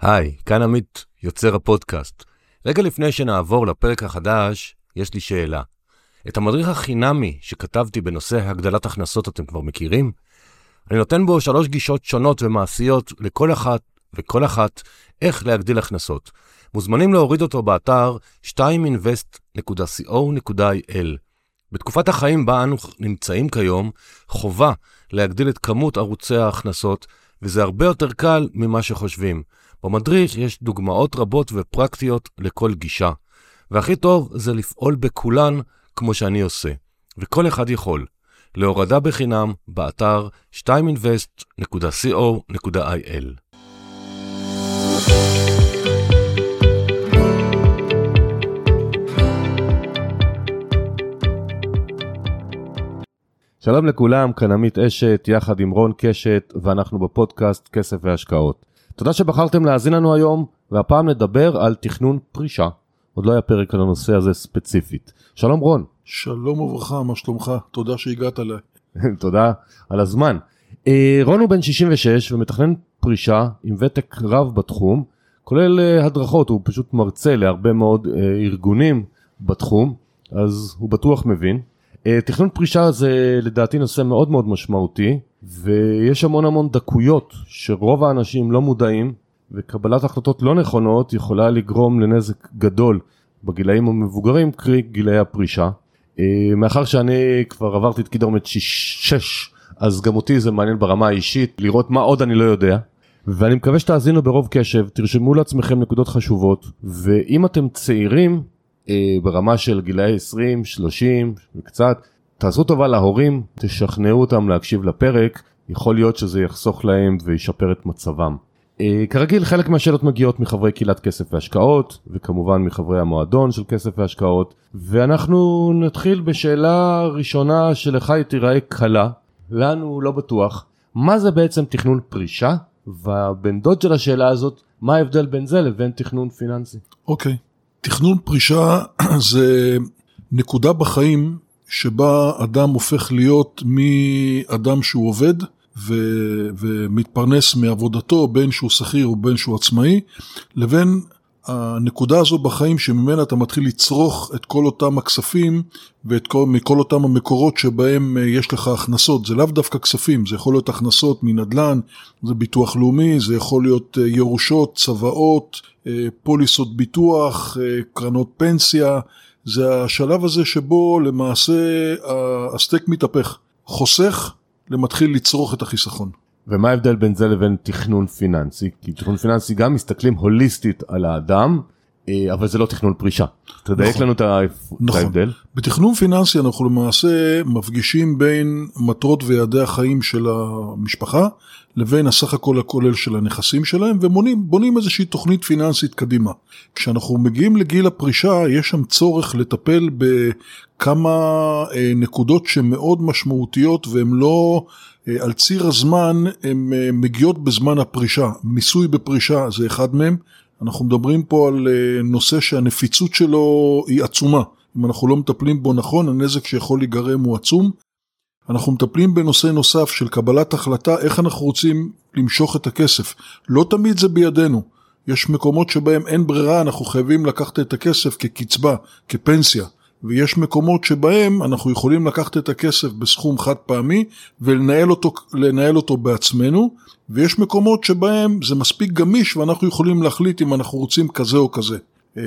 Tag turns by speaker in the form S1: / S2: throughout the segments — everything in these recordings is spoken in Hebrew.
S1: היי, כאן עמית, יוצר הפודקאסט. רגע לפני שנעבור לפרק החדש, יש לי שאלה. את המדריך החינמי שכתבתי בנושא הגדלת הכנסות אתם כבר מכירים? אני נותן בו שלוש גישות שונות ומעשיות לכל אחת וכל אחת איך להגדיל הכנסות. מוזמנים להוריד אותו באתר 2invest.co.il. בתקופת החיים בה אנו נמצאים כיום, חובה להגדיל את כמות ערוצי ההכנסות, וזה הרבה יותר קל ממה שחושבים. במדריך יש דוגמאות רבות ופרקטיות לכל גישה, והכי טוב זה לפעול בכולן כמו שאני עושה, וכל אחד יכול. להורדה בחינם באתר 2invest.co.il שלום לכולם, כאן עמית אשת, יחד עם רון קשת, ואנחנו בפודקאסט כסף והשקעות. תודה שבחרתם להאזין לנו היום, והפעם נדבר על תכנון פרישה. עוד לא היה פרק על הנושא הזה ספציפית. שלום רון.
S2: שלום וברכה, מה שלומך? תודה שהגעת אליי.
S1: תודה על הזמן. אה, רון הוא בן 66 ומתכנן פרישה עם ותק רב בתחום, כולל אה, הדרכות, הוא פשוט מרצה להרבה מאוד אה, ארגונים בתחום, אז הוא בטוח מבין. תכנון פרישה זה לדעתי נושא מאוד מאוד משמעותי, ויש המון המון דקויות שרוב האנשים לא מודעים, וקבלת החלטות לא נכונות יכולה לגרום לנזק גדול בגילאים המבוגרים, קרי גילאי הפרישה. מאחר שאני כבר עברתי את קידומת 6, אז גם אותי זה מעניין ברמה האישית, לראות מה עוד אני לא יודע. ואני מקווה שתאזינו ברוב קשב, תרשמו לעצמכם נקודות חשובות, ואם אתם צעירים, אה, ברמה של גילאי 20, 30 וקצת, תעשו טובה להורים, תשכנעו אותם להקשיב לפרק, יכול להיות שזה יחסוך להם וישפר את מצבם. אה, כרגיל חלק מהשאלות מגיעות מחברי קהילת כסף והשקעות וכמובן מחברי המועדון של כסף והשקעות ואנחנו נתחיל בשאלה ראשונה שלך היא תיראה קלה לנו לא בטוח מה זה בעצם תכנון פרישה והבן דוד של השאלה הזאת מה ההבדל בין זה לבין תכנון פיננסי.
S2: אוקיי, okay. תכנון פרישה זה נקודה בחיים שבה אדם הופך להיות מאדם שהוא עובד ו, ומתפרנס מעבודתו, בין שהוא שכיר ובין שהוא עצמאי, לבין הנקודה הזו בחיים שממנה אתה מתחיל לצרוך את כל אותם הכספים ומכל אותם המקורות שבהם אה, יש לך הכנסות. זה לאו דווקא כספים, זה יכול להיות הכנסות מנדל"ן, זה ביטוח לאומי, זה יכול להיות אה, ירושות, צוואות, אה, פוליסות ביטוח, קרנות פנסיה. זה השלב הזה שבו למעשה הסטייק מתהפך. חוסך למתחיל לצרוך את החיסכון.
S1: ומה ההבדל בין זה לבין תכנון פיננסי? כי תכנון פיננסי גם מסתכלים הוליסטית על האדם, אבל זה לא תכנון פרישה. תדייק נכון, לנו את נכון. ההבדל.
S2: בתכנון פיננסי אנחנו למעשה מפגישים בין מטרות ויעדי החיים של המשפחה לבין הסך הכל הכולל של הנכסים שלהם ובונים איזושהי תוכנית פיננסית קדימה. כשאנחנו מגיעים לגיל הפרישה יש שם צורך לטפל בכמה אה, נקודות שהן מאוד משמעותיות והן לא אה, על ציר הזמן, הן מגיעות בזמן הפרישה. מיסוי בפרישה זה אחד מהם. אנחנו מדברים פה על אה, נושא שהנפיצות שלו היא עצומה. אם אנחנו לא מטפלים בו נכון, הנזק שיכול להיגרם הוא עצום. אנחנו מטפלים בנושא נוסף של קבלת החלטה איך אנחנו רוצים למשוך את הכסף. לא תמיד זה בידינו. יש מקומות שבהם אין ברירה, אנחנו חייבים לקחת את הכסף כקצבה, כפנסיה. ויש מקומות שבהם אנחנו יכולים לקחת את הכסף בסכום חד פעמי ולנהל אותו, אותו בעצמנו, ויש מקומות שבהם זה מספיק גמיש ואנחנו יכולים להחליט אם אנחנו רוצים כזה או כזה. אה,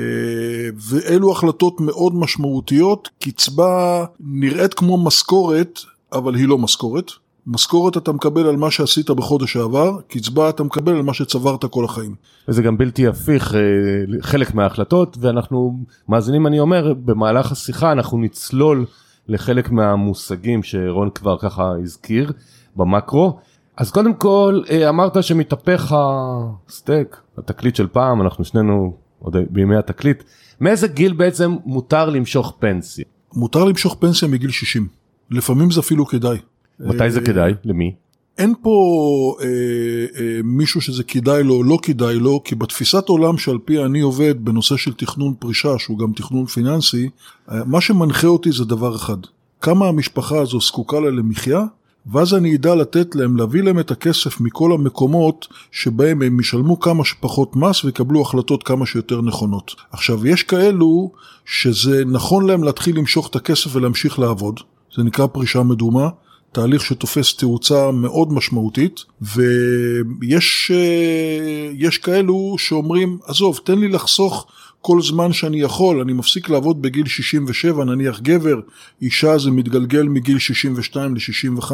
S2: ואלו החלטות מאוד משמעותיות, קצבה נראית כמו משכורת, אבל היא לא משכורת. משכורת אתה מקבל על מה שעשית בחודש העבר, קצבה אתה מקבל על מה שצברת כל החיים.
S1: וזה גם בלתי הפיך אה, חלק מההחלטות, ואנחנו מאזינים, אני אומר, במהלך השיחה אנחנו נצלול לחלק מהמושגים שרון כבר ככה הזכיר במקרו. אז קודם כל, אה, אמרת שמתהפך הסטייק, התקליט של פעם, אנחנו שנינו עוד בימי התקליט. מאיזה גיל בעצם מותר למשוך פנסיה?
S2: מותר למשוך פנסיה מגיל 60. לפעמים זה אפילו כדאי.
S1: מתי זה כדאי? למי?
S2: אין פה אה, אה, מישהו שזה כדאי לו או לא כדאי לו, כי בתפיסת עולם שעל פי אני עובד בנושא של תכנון פרישה, שהוא גם תכנון פיננסי, אה, מה שמנחה אותי זה דבר אחד, כמה המשפחה הזו זקוקה לה למחיה, ואז אני אדע לתת להם, להביא להם את הכסף מכל המקומות שבהם הם ישלמו כמה שפחות מס ויקבלו החלטות כמה שיותר נכונות. עכשיו, יש כאלו שזה נכון להם להתחיל למשוך את הכסף ולהמשיך לעבוד, זה נקרא פרישה מדומה. תהליך שתופס תאוצה מאוד משמעותית, ויש יש כאלו שאומרים, עזוב, תן לי לחסוך כל זמן שאני יכול, אני מפסיק לעבוד בגיל 67, נניח גבר, אישה זה מתגלגל מגיל 62 ל-65,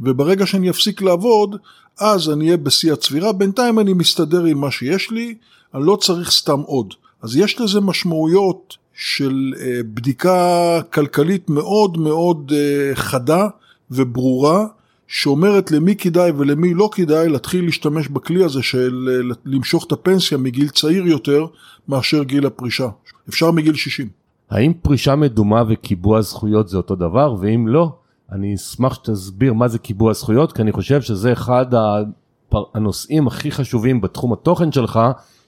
S2: וברגע שאני אפסיק לעבוד, אז אני אהיה בשיא הצבירה, בינתיים אני מסתדר עם מה שיש לי, אני לא צריך סתם עוד. אז יש לזה משמעויות של אה, בדיקה כלכלית מאוד מאוד אה, חדה וברורה, שאומרת למי כדאי ולמי לא כדאי להתחיל להשתמש בכלי הזה של אה, למשוך את הפנסיה מגיל צעיר יותר מאשר גיל הפרישה. אפשר מגיל 60.
S1: האם פרישה מדומה וקיבוע זכויות זה אותו דבר, ואם לא, אני אשמח שתסביר מה זה קיבוע זכויות, כי אני חושב שזה אחד הנושאים הכי חשובים בתחום התוכן שלך,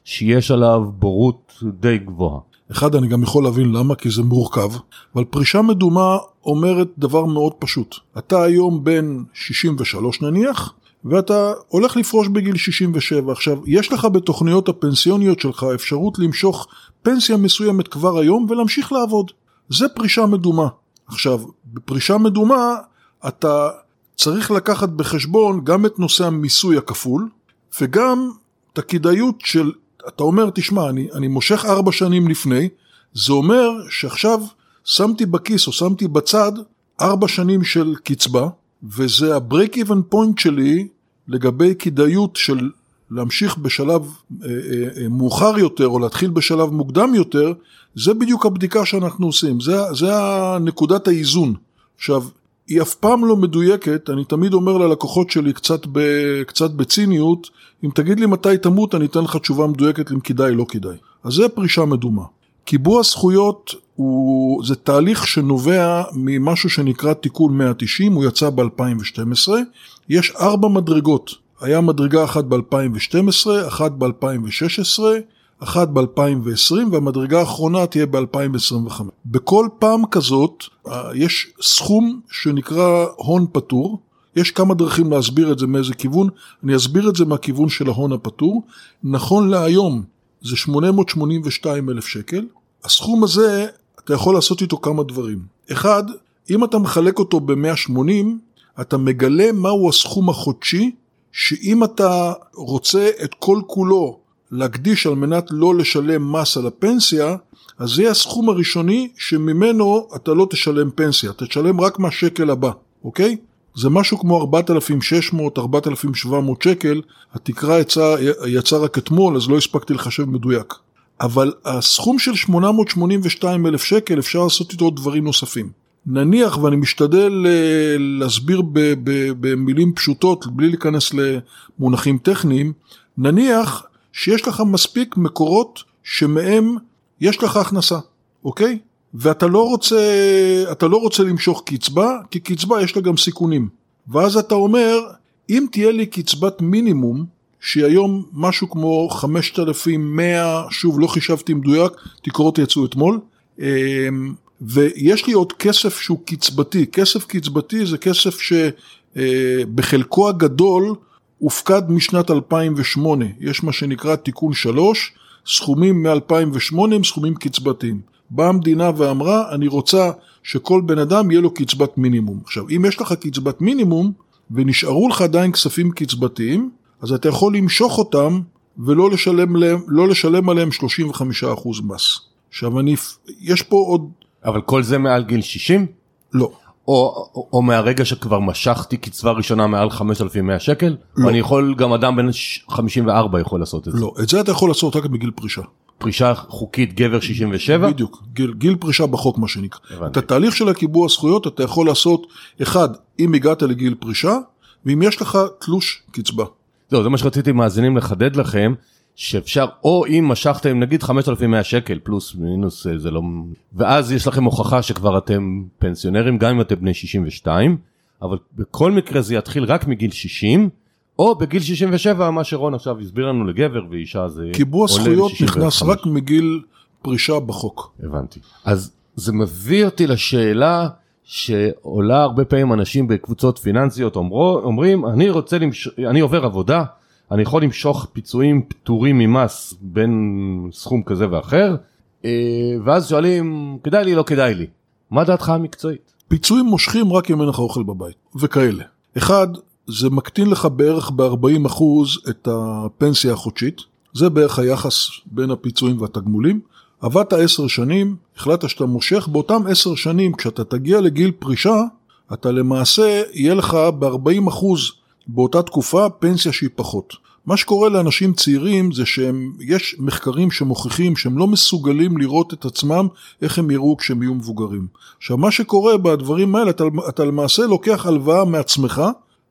S1: שיש עליו בורות די גבוהה.
S2: אחד, אני גם יכול להבין למה, כי זה מורכב, אבל פרישה מדומה אומרת דבר מאוד פשוט. אתה היום בן 63 נניח, ואתה הולך לפרוש בגיל 67. עכשיו, יש לך בתוכניות הפנסיוניות שלך אפשרות למשוך פנסיה מסוימת כבר היום ולהמשיך לעבוד. זה פרישה מדומה. עכשיו, בפרישה מדומה אתה צריך לקחת בחשבון גם את נושא המיסוי הכפול, וגם את הכדאיות של אתה אומר, תשמע, אני, אני מושך ארבע שנים לפני, זה אומר שעכשיו שמתי בכיס או שמתי בצד ארבע שנים של קצבה, וזה ה-break even point שלי לגבי כדאיות של להמשיך בשלב אה, אה, אה, מאוחר יותר או להתחיל בשלב מוקדם יותר, זה בדיוק הבדיקה שאנחנו עושים, זה, זה נקודת האיזון. עכשיו, היא אף פעם לא מדויקת, אני תמיד אומר ללקוחות שלי קצת, ב, קצת בציניות, אם תגיד לי מתי תמות אני אתן לך תשובה מדויקת אם כדאי לא כדאי. אז זה פרישה מדומה. קיבוע זכויות הוא, זה תהליך שנובע ממשהו שנקרא תיקון 190, הוא יצא ב-2012, יש ארבע מדרגות, היה מדרגה אחת ב-2012, אחת ב-2016, אחת ב-2020 והמדרגה האחרונה תהיה ב-2025. בכל פעם כזאת אה, יש סכום שנקרא הון פטור, יש כמה דרכים להסביר את זה מאיזה כיוון, אני אסביר את זה מהכיוון של ההון הפטור. נכון להיום זה 882 אלף שקל, הסכום הזה אתה יכול לעשות איתו כמה דברים. אחד, אם אתה מחלק אותו ב-180, אתה מגלה מהו הסכום החודשי, שאם אתה רוצה את כל כולו להקדיש על מנת לא לשלם מס על הפנסיה, אז זה הסכום הראשוני שממנו אתה לא תשלם פנסיה, תשלם רק מהשקל הבא, אוקיי? זה משהו כמו 4,600-4,700 שקל, התקרה יצאה יצא רק אתמול אז לא הספקתי לחשב מדויק. אבל הסכום של 882 אלף שקל אפשר לעשות איתו דברים נוספים. נניח, ואני משתדל אה, להסביר במילים פשוטות בלי להיכנס למונחים טכניים, נניח שיש לך מספיק מקורות שמהם יש לך הכנסה, אוקיי? ואתה לא רוצה, אתה לא רוצה למשוך קצבה, כי קצבה יש לה גם סיכונים. ואז אתה אומר, אם תהיה לי קצבת מינימום, שהיא היום משהו כמו 5,100, שוב לא חישבתי מדויק, תקורות יצאו אתמול, אמ, ויש לי עוד כסף שהוא קצבתי, כסף קצבתי זה כסף שבחלקו הגדול הופקד משנת 2008, יש מה שנקרא תיקון 3, סכומים מ-2008 הם סכומים קצבתיים. באה המדינה ואמרה, אני רוצה שכל בן אדם יהיה לו קצבת מינימום. עכשיו, אם יש לך קצבת מינימום ונשארו לך עדיין כספים קצבתיים, אז אתה יכול למשוך אותם ולא לשלם, להם, לא לשלם עליהם 35% מס. עכשיו, אני, יש פה עוד...
S1: אבל כל זה מעל גיל 60?
S2: לא.
S1: או, או, או מהרגע שכבר משכתי קצבה ראשונה מעל 5,100 שקל?
S2: לא.
S1: אני יכול, גם אדם בן 54 יכול לעשות את זה?
S2: לא, את זה אתה יכול לעשות רק בגיל פרישה.
S1: פרישה חוקית גבר 67?
S2: בדיוק, גיל, גיל פרישה בחוק מה שנקרא.
S1: הבנתי.
S2: את התהליך של הקיבוע זכויות אתה יכול לעשות, אחד, אם הגעת לגיל פרישה, ואם יש לך תלוש קצבה.
S1: זהו, זה מה שרציתי מאזינים לחדד לכם, שאפשר, או אם משכתם נגיד 5,100 שקל פלוס מינוס אה, זה לא, ואז יש לכם הוכחה שכבר אתם פנסיונרים, גם אם אתם בני 62, אבל בכל מקרה זה יתחיל רק מגיל 60, או בגיל 67, מה שרון עכשיו הסביר לנו לגבר ואישה זה
S2: קיבוע זכויות נכנס
S1: 65.
S2: רק מגיל פרישה בחוק.
S1: הבנתי. אז זה מביא אותי לשאלה שעולה הרבה פעמים אנשים בקבוצות פיננסיות אומרו, אומרים אני רוצה למש... אני עובר עבודה אני יכול למשוך פיצויים פטורים ממס בין סכום כזה ואחר אה, ואז שואלים כדאי לי לא כדאי לי מה דעתך המקצועית?
S2: פיצויים מושכים רק אם אין לך אוכל בבית וכאלה. אחד זה מקטין לך בערך ב-40% את הפנסיה החודשית זה בערך היחס בין הפיצויים והתגמולים. עבדת עשר שנים, החלטת שאתה מושך, באותם עשר שנים כשאתה תגיע לגיל פרישה, אתה למעשה, יהיה לך ב-40% באותה תקופה פנסיה שהיא פחות. מה שקורה לאנשים צעירים זה שיש מחקרים שמוכיחים שהם לא מסוגלים לראות את עצמם איך הם יראו כשהם יהיו מבוגרים. עכשיו מה שקורה בדברים האלה, אתה, אתה למעשה לוקח הלוואה מעצמך,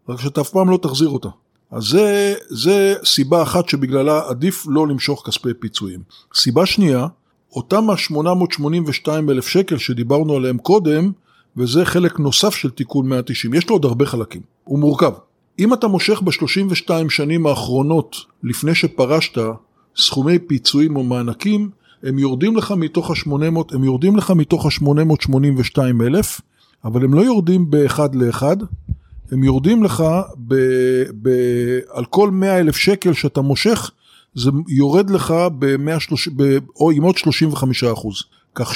S2: רק שאתה אף פעם לא תחזיר אותה. אז זה, זה סיבה אחת שבגללה עדיף לא למשוך כספי פיצויים. סיבה שנייה, אותם ה-882 אלף שקל שדיברנו עליהם קודם, וזה חלק נוסף של תיקון 190, יש לו עוד הרבה חלקים, הוא מורכב. אם אתה מושך ב-32 שנים האחרונות לפני שפרשת סכומי פיצויים או מענקים, הם יורדים לך מתוך ה-800, הם יורדים לך מתוך ה-882 אלף, אבל הם לא יורדים באחד לאחד, הם יורדים לך ב, ב, על כל 100 אלף שקל שאתה מושך, זה יורד לך ב-130, ב, או עם עוד 35 אחוז. כך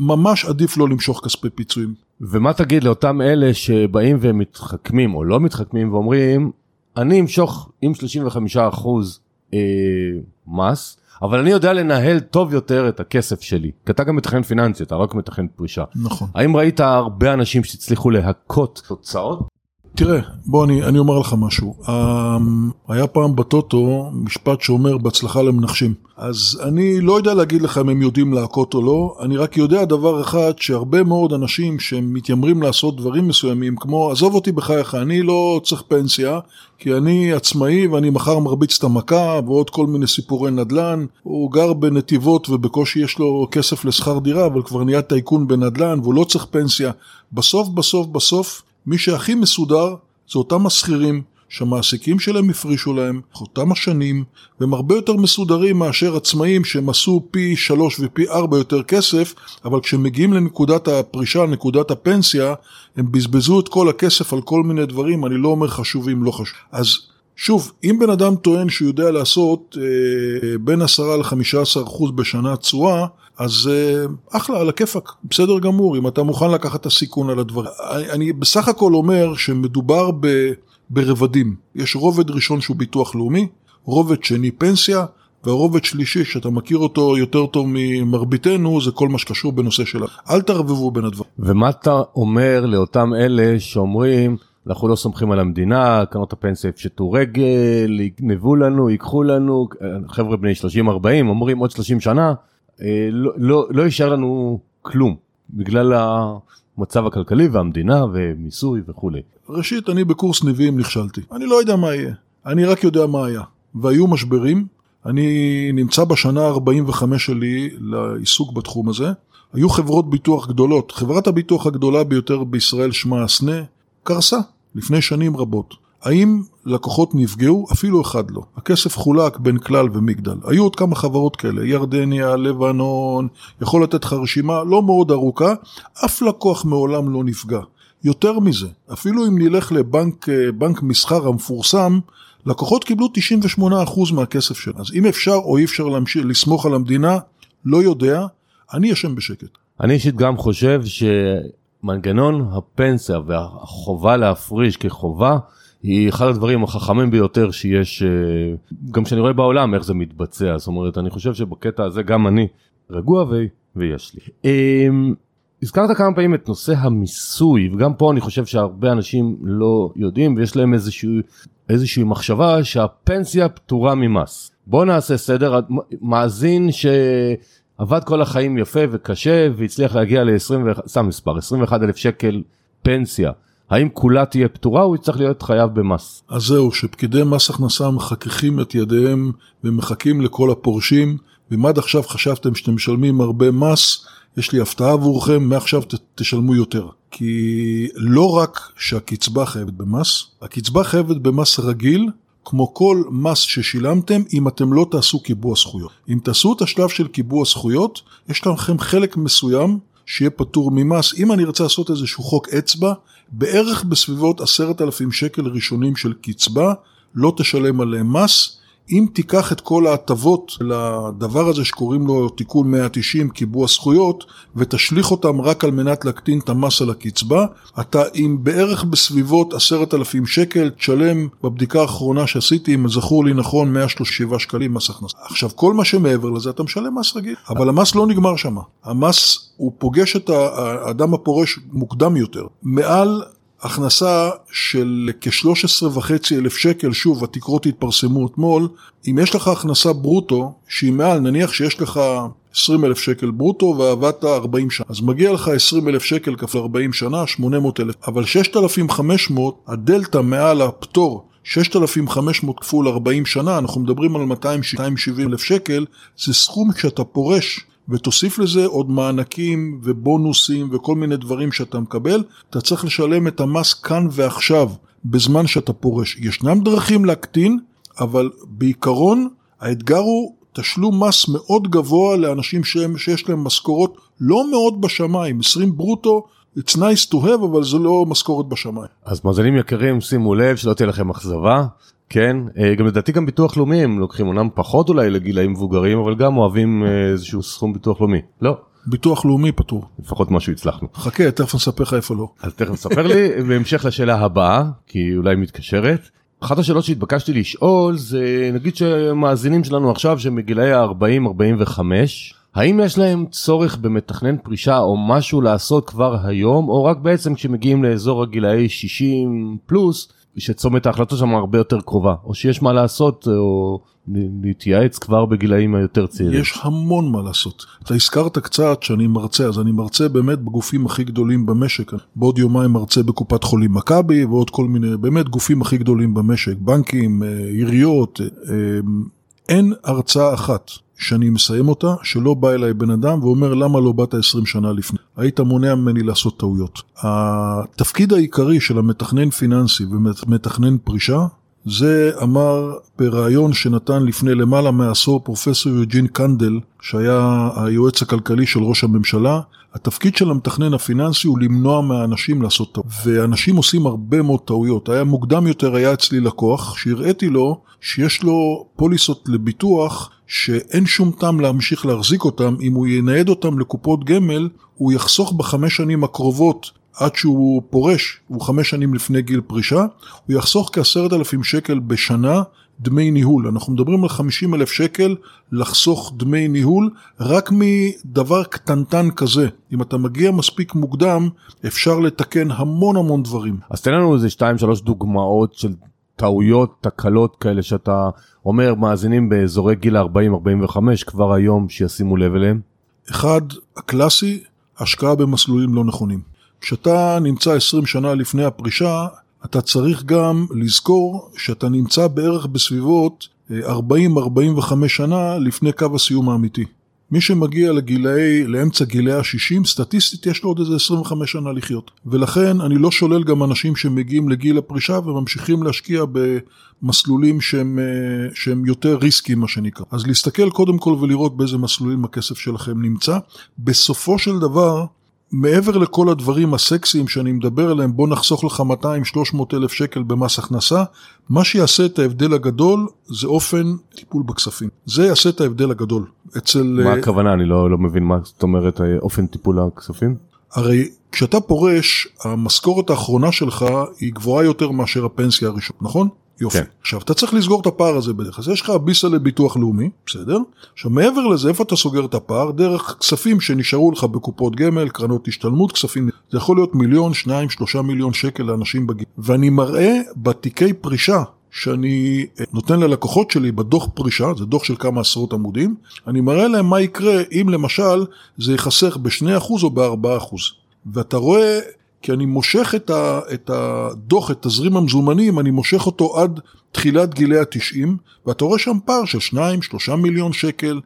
S2: שממש עדיף לא למשוך כספי פיצויים.
S1: ומה תגיד לאותם אלה שבאים ומתחכמים או לא מתחכמים ואומרים, אני אמשוך עם 35 אחוז אה, מס, אבל אני יודע לנהל טוב יותר את הכסף שלי. כי אתה גם מתכנן פיננסי, אתה רק מתכנן פרישה.
S2: נכון.
S1: האם ראית הרבה אנשים שהצליחו להכות תוצאות?
S2: תראה, בוא אני, אני אומר לך משהו. אמ, היה פעם בטוטו משפט שאומר בהצלחה למנחשים. אז אני לא יודע להגיד לך אם הם יודעים להכות או לא, אני רק יודע דבר אחד, שהרבה מאוד אנשים שמתיימרים לעשות דברים מסוימים, כמו עזוב אותי בחייך, אני לא צריך פנסיה, כי אני עצמאי ואני מחר מרביץ את המכה ועוד כל מיני סיפורי נדל"ן. הוא גר בנתיבות ובקושי יש לו כסף לשכר דירה, אבל כבר נהיה טייקון בנדל"ן והוא לא צריך פנסיה. בסוף בסוף בסוף מי שהכי מסודר זה אותם השכירים שהמעסיקים שלהם הפרישו להם, אותם השנים, והם הרבה יותר מסודרים מאשר עצמאים שהם עשו פי שלוש ופי ארבע יותר כסף, אבל כשהם מגיעים לנקודת הפרישה, נקודת הפנסיה, הם בזבזו את כל הכסף על כל מיני דברים, אני לא אומר חשובים, לא חשוב. אז שוב, אם בן אדם טוען שהוא יודע לעשות אה, בין 10 ל-15 אחוז בשנה תשואה, אז אה, אחלה, על הכיפאק, בסדר גמור, אם אתה מוכן לקחת את הסיכון על הדברים. אני, בסך הכל אומר שמדובר ב, ברבדים. יש רובד ראשון שהוא ביטוח לאומי, רובד שני פנסיה, והרובד שלישי שאתה מכיר אותו יותר טוב ממרביתנו זה כל מה שקשור בנושא שלה. אל תערבבו בין הדברים.
S1: ומה אתה אומר לאותם אלה שאומרים אנחנו לא סומכים על המדינה, קרנות הפנסיה יפשטו רגל, יגנבו לנו, ייקחו לנו, חבר'ה בני 30-40 אומרים עוד 30 שנה, לא, לא, לא יישאר לנו כלום בגלל המצב הכלכלי והמדינה ומיסוי וכולי.
S2: ראשית, אני בקורס נביאים נכשלתי. אני לא יודע מה יהיה, אני רק יודע מה היה. והיו משברים, אני נמצא בשנה 45 שלי לעיסוק בתחום הזה. היו חברות ביטוח גדולות, חברת הביטוח הגדולה ביותר בישראל שמה הסנה, קרסה לפני שנים רבות. האם לקוחות נפגעו? אפילו אחד לא. הכסף חולק בין כלל ומגדל. היו עוד כמה חברות כאלה, ירדניה, לבנון, יכול לתת לך רשימה לא מאוד ארוכה, אף לקוח מעולם לא נפגע. יותר מזה, אפילו אם נלך לבנק בנק מסחר המפורסם, לקוחות קיבלו 98% מהכסף שלהם. אז אם אפשר או אי אפשר להמשיך לסמוך על המדינה, לא יודע, אני אשם בשקט.
S1: אני אישית גם חושב שמנגנון הפנסיה והחובה להפריש כחובה היא אחד הדברים החכמים ביותר שיש, אה, גם כשאני רואה בעולם איך זה מתבצע, זאת אומרת, אני חושב שבקטע הזה גם אני רגוע ו... ויש לי. אמ, הזכרת כמה פעמים את נושא המיסוי, וגם פה אני חושב שהרבה אנשים לא יודעים ויש להם איזושהי, איזושהי מחשבה שהפנסיה פטורה ממס. בוא נעשה סדר, מאזין שעבד כל החיים יפה וקשה והצליח להגיע ל-21, סתם מספר, 21 אלף שקל פנסיה. האם כולה תהיה פטורה או יצטרך להיות חייב במס?
S2: אז זהו, שפקידי מס הכנסה מחככים את ידיהם ומחכים לכל הפורשים, ואם עד עכשיו חשבתם שאתם משלמים הרבה מס, יש לי הפתעה עבורכם, מעכשיו ת, תשלמו יותר. כי לא רק שהקצבה חייבת במס, הקצבה חייבת במס רגיל, כמו כל מס ששילמתם, אם אתם לא תעשו קיבוע זכויות. אם תעשו את השלב של קיבוע זכויות, יש לכם חלק מסוים שיהיה פטור ממס. אם אני רוצה לעשות איזשהו חוק אצבע, בערך בסביבות עשרת אלפים שקל ראשונים של קצבה, לא תשלם עליהם מס. אם תיקח את כל ההטבות לדבר הזה שקוראים לו תיקון 190 קיבוע זכויות ותשליך אותם רק על מנת להקטין את המס על הקצבה, אתה עם בערך בסביבות עשרת אלפים שקל תשלם בבדיקה האחרונה שעשיתי, אם זכור לי נכון, 137 שקלים מס הכנסה. עכשיו כל מה שמעבר לזה אתה משלם מס רגיל, אבל המס לא נגמר שם. המס הוא פוגש את האדם הפורש מוקדם יותר. מעל הכנסה של כ-13 וחצי אלף שקל, שוב התקרות התפרסמו אתמול, אם יש לך הכנסה ברוטו שהיא מעל, נניח שיש לך 20 אלף שקל ברוטו ועבדת 40 שנה, אז מגיע לך 20 אלף שקל כפל 40 שנה, 800 אלף, אבל 6,500, הדלתא מעל הפטור 6,500 כפול 40 שנה, אנחנו מדברים על 270 אלף שקל, זה סכום שאתה פורש ותוסיף לזה עוד מענקים ובונוסים וכל מיני דברים שאתה מקבל, אתה צריך לשלם את המס כאן ועכשיו, בזמן שאתה פורש. ישנם דרכים להקטין, אבל בעיקרון האתגר הוא תשלום מס מאוד גבוה לאנשים שהם, שיש להם משכורות לא מאוד בשמיים, 20 ברוטו. It's nice to have אבל זה לא משכורת בשמיים.
S1: אז מאזינים יקרים שימו לב שלא תהיה לכם אכזבה כן אה, גם לדעתי גם ביטוח לאומי הם לוקחים אומנם פחות אולי לגילאים מבוגרים אבל גם אוהבים אה, איזשהו סכום ביטוח לאומי לא.
S2: ביטוח לאומי פטור.
S1: לפחות משהו הצלחנו.
S2: חכה תכף נספר לך איפה לא.
S1: אז תכף נספר לי בהמשך לשאלה הבאה כי אולי מתקשרת. אחת השאלות שהתבקשתי לשאול זה נגיד שמאזינים שלנו עכשיו שמגילאי ה-40-45 האם יש להם צורך במתכנן פרישה או משהו לעשות כבר היום או רק בעצם כשמגיעים לאזור הגילאי 60 פלוס שצומת ההחלטות שם הרבה יותר קרובה או שיש מה לעשות או להתייעץ כבר בגילאים היותר צעירים.
S2: יש המון מה לעשות. אתה הזכרת קצת שאני מרצה אז אני מרצה באמת בגופים הכי גדולים במשק. בעוד יומיים מרצה בקופת חולים מכבי ועוד כל מיני באמת גופים הכי גדולים במשק בנקים אה, עיריות אה, אה, אין הרצאה אחת שאני מסיים אותה, שלא בא אליי בן אדם ואומר למה לא באת 20 שנה לפני. היית מונע ממני לעשות טעויות. התפקיד העיקרי של המתכנן פיננסי ומתכנן פרישה, זה אמר בריאיון שנתן לפני למעלה מעשור פרופסור יוג'ין קנדל, שהיה היועץ הכלכלי של ראש הממשלה. התפקיד של המתכנן הפיננסי הוא למנוע מהאנשים לעשות טעות. ואנשים עושים הרבה מאוד טעויות. היה מוקדם יותר, היה אצלי לקוח, שהראיתי לו שיש לו פוליסות לביטוח שאין שום טעם להמשיך להחזיק אותם, אם הוא ינהד אותם לקופות גמל, הוא יחסוך בחמש שנים הקרובות עד שהוא פורש, הוא חמש שנים לפני גיל פרישה, הוא יחסוך כעשרת אלפים שקל בשנה דמי ניהול. אנחנו מדברים על חמישים אלף שקל לחסוך דמי ניהול רק מדבר קטנטן כזה. אם אתה מגיע מספיק מוקדם, אפשר לתקן המון המון דברים.
S1: אז תן לנו איזה 2-3 דוגמאות של טעויות, תקלות כאלה שאתה אומר מאזינים באזורי גיל 40-45 כבר היום שישימו לב אליהם?
S2: אחד, הקלאסי, השקעה במסלולים לא נכונים. כשאתה נמצא 20 שנה לפני הפרישה, אתה צריך גם לזכור שאתה נמצא בערך בסביבות 40-45 שנה לפני קו הסיום האמיתי. מי שמגיע לגילאי, לאמצע גילאי ה-60, סטטיסטית יש לו עוד איזה 25 שנה לחיות. ולכן אני לא שולל גם אנשים שמגיעים לגיל הפרישה וממשיכים להשקיע במסלולים שהם, אה, שהם יותר ריסקיים מה שנקרא. אז להסתכל קודם כל ולראות באיזה מסלולים הכסף שלכם נמצא. בסופו של דבר, מעבר לכל הדברים הסקסיים שאני מדבר עליהם, בוא נחסוך לך 200-300 אלף שקל במס הכנסה, מה שיעשה את ההבדל הגדול זה אופן טיפול בכספים. זה יעשה את ההבדל הגדול. אצל...
S1: מה הכוונה? אני לא, לא מבין מה זאת אומרת אופן טיפול הכספים.
S2: הרי כשאתה פורש, המשכורת האחרונה שלך היא גבוהה יותר מאשר הפנסיה הראשונה, נכון? יופי. כן. עכשיו, אתה צריך לסגור את הפער הזה בדרך כלל. יש לך ביסה לביטוח לאומי, בסדר? עכשיו, מעבר לזה, איפה אתה סוגר את הפער? דרך כספים שנשארו לך בקופות גמל, קרנות השתלמות, כספים. זה יכול להיות מיליון, שניים, שלושה מיליון שקל לאנשים בגיל. ואני מראה בתיקי פרישה שאני אה, נותן ללקוחות שלי בדוח פרישה, זה דוח של כמה עשרות עמודים, אני מראה להם מה יקרה אם למשל זה ייחסך ב-2% או ב-4%. ואתה רואה כי אני מושך את, ה, את הדוח, את תזרים המזומנים, אני מושך אותו עד תחילת גילי התשעים, ואתה רואה שם פער של 2-3 מיליון שקל.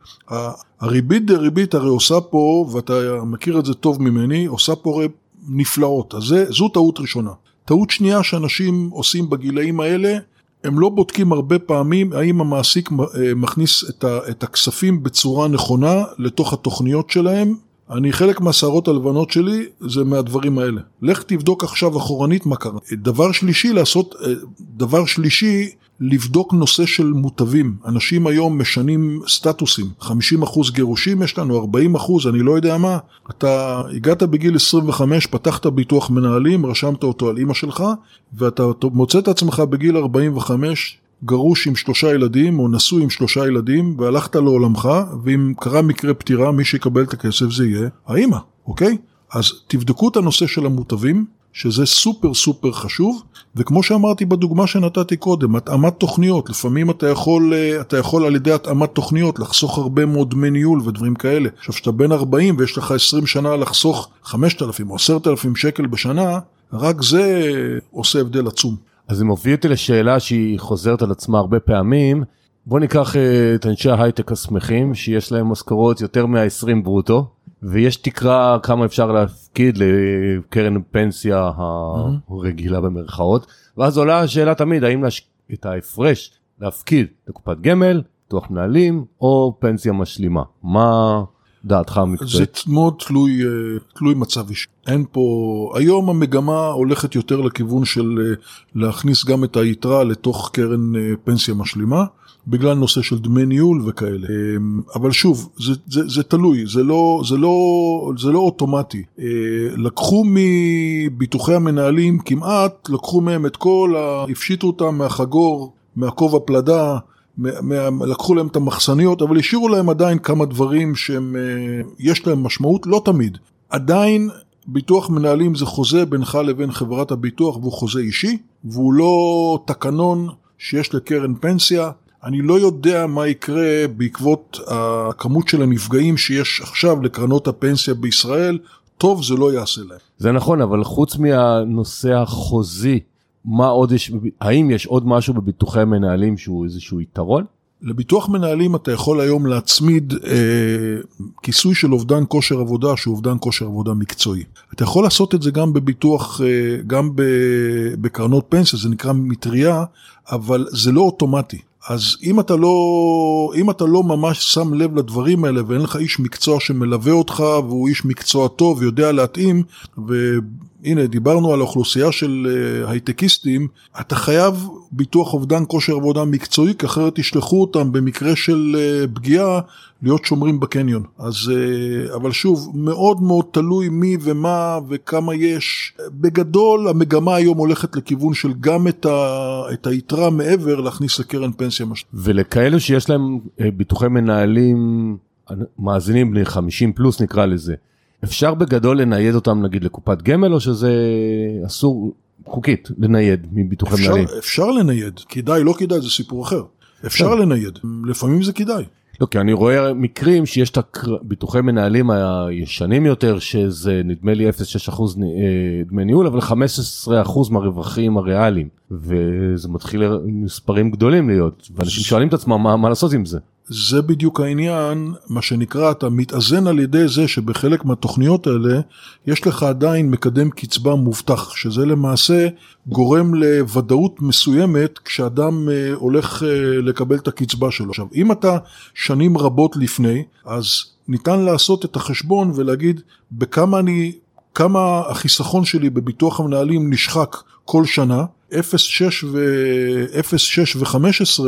S2: הריבית דריבית הרי עושה פה, ואתה מכיר את זה טוב ממני, עושה פה הרי נפלאות. אז זה, זו טעות ראשונה. טעות שנייה שאנשים עושים בגילאים האלה, הם לא בודקים הרבה פעמים האם המעסיק אה, מכניס את, ה, את הכספים בצורה נכונה לתוך התוכניות שלהם, אני חלק מהשערות הלבנות שלי זה מהדברים האלה. לך תבדוק עכשיו אחורנית מה קרה. דבר שלישי לעשות, אה, דבר שלישי לבדוק נושא של מוטבים. אנשים היום משנים סטטוסים, 50% גירושים יש לנו, 40%, אני לא יודע מה. אתה הגעת בגיל 25, פתחת ביטוח מנהלים, רשמת אותו על אימא שלך, ואתה מוצא את עצמך בגיל 45, גרוש עם שלושה ילדים או נשוי עם שלושה ילדים והלכת לעולמך ואם קרה מקרה פטירה מי שיקבל את הכסף זה יהיה האימא, אוקיי? אז תבדקו את הנושא של המוטבים שזה סופר סופר חשוב וכמו שאמרתי בדוגמה שנתתי קודם התאמת תוכניות לפעמים אתה יכול אה, אתה יכול על ידי התאמת תוכניות לחסוך הרבה מאוד דמי ניהול ודברים כאלה עכשיו שאתה בן 40 ויש לך 20 שנה לחסוך 5,000 או 10,000 שקל בשנה רק זה עושה הבדל עצום.
S1: אז זה מוביל אותי לשאלה שהיא חוזרת על עצמה הרבה פעמים. בוא ניקח אה, את אנשי ההייטק השמחים שיש להם משכורות יותר מה-20 ברוטו ויש תקרה כמה אפשר להפקיד לקרן פנסיה הרגילה במרכאות ואז עולה השאלה תמיד האם להש... את ההפרש להפקיד לקופת גמל, ביטוח מנהלים או פנסיה משלימה. מה דעתך המקצועית?
S2: זה מאוד תלוי, אה, תלוי מצב אישי. אין פה, היום המגמה הולכת יותר לכיוון של אה, להכניס גם את היתרה לתוך קרן אה, פנסיה משלימה, בגלל נושא של דמי ניהול וכאלה. אבל שוב, זה, זה, זה תלוי, זה לא, זה, לא, זה לא אוטומטי. לקחו מביטוחי המנהלים כמעט, לקחו מהם את כל, ה... הפשיטו אותם מהחגור, מהכובע פלדה. לקחו להם את המחסניות, אבל השאירו להם עדיין כמה דברים שהם, אה, יש להם משמעות, לא תמיד. עדיין ביטוח מנהלים זה חוזה בינך לבין חברת הביטוח והוא חוזה אישי, והוא לא תקנון שיש לקרן פנסיה. אני לא יודע מה יקרה בעקבות הכמות של הנפגעים שיש עכשיו לקרנות הפנסיה בישראל, טוב זה לא יעשה להם.
S1: זה נכון, אבל חוץ מהנושא החוזי מה עוד יש, האם יש עוד משהו בביטוחי מנהלים שהוא איזשהו יתרון?
S2: לביטוח מנהלים אתה יכול היום להצמיד אה, כיסוי של אובדן כושר עבודה שהוא אובדן כושר עבודה מקצועי. אתה יכול לעשות את זה גם בביטוח, אה, גם בקרנות פנסיה, זה נקרא מטריה, אבל זה לא אוטומטי. אז אם אתה לא, אם אתה לא ממש שם לב לדברים האלה ואין לך איש מקצוע שמלווה אותך והוא איש מקצוע טוב ויודע להתאים, הנה, דיברנו על האוכלוסייה של אה, הייטקיסטים, אתה חייב ביטוח אובדן כושר עבודה מקצועי, כי אחרת ישלחו אותם במקרה של אה, פגיעה להיות שומרים בקניון. אז, אה, אבל שוב, מאוד מאוד תלוי מי ומה וכמה יש. בגדול, המגמה היום הולכת לכיוון של גם את, ה, את היתרה מעבר להכניס לקרן פנסיה.
S1: ולכאלו שיש להם ביטוחי מנהלים, מאזינים בני 50 פלוס נקרא לזה. אפשר בגדול לנייד אותם נגיד לקופת גמל או שזה אסור חוקית לנייד מביטוחי מנהלים?
S2: אפשר לנייד, כדאי לא כדאי זה סיפור אחר. אפשר כן. לנייד, לפעמים זה כדאי.
S1: לא, כי אני רואה מקרים שיש את הביטוחי מנהלים הישנים יותר, שזה נדמה לי 0.6% אה, דמי ניהול, אבל 15% מהרווחים הריאליים, וזה מתחיל מספרים גדולים להיות, ואנשים שואלים את עצמם מה, מה לעשות עם זה.
S2: זה בדיוק העניין, מה שנקרא, אתה מתאזן על ידי זה שבחלק מהתוכניות האלה יש לך עדיין מקדם קצבה מובטח, שזה למעשה גורם לוודאות מסוימת כשאדם אה, הולך אה, לקבל את הקצבה שלו. עכשיו, אם אתה שנים רבות לפני, אז ניתן לעשות את החשבון ולהגיד בכמה אני, כמה החיסכון שלי בביטוח המנהלים נשחק כל שנה, 0.6 ו-15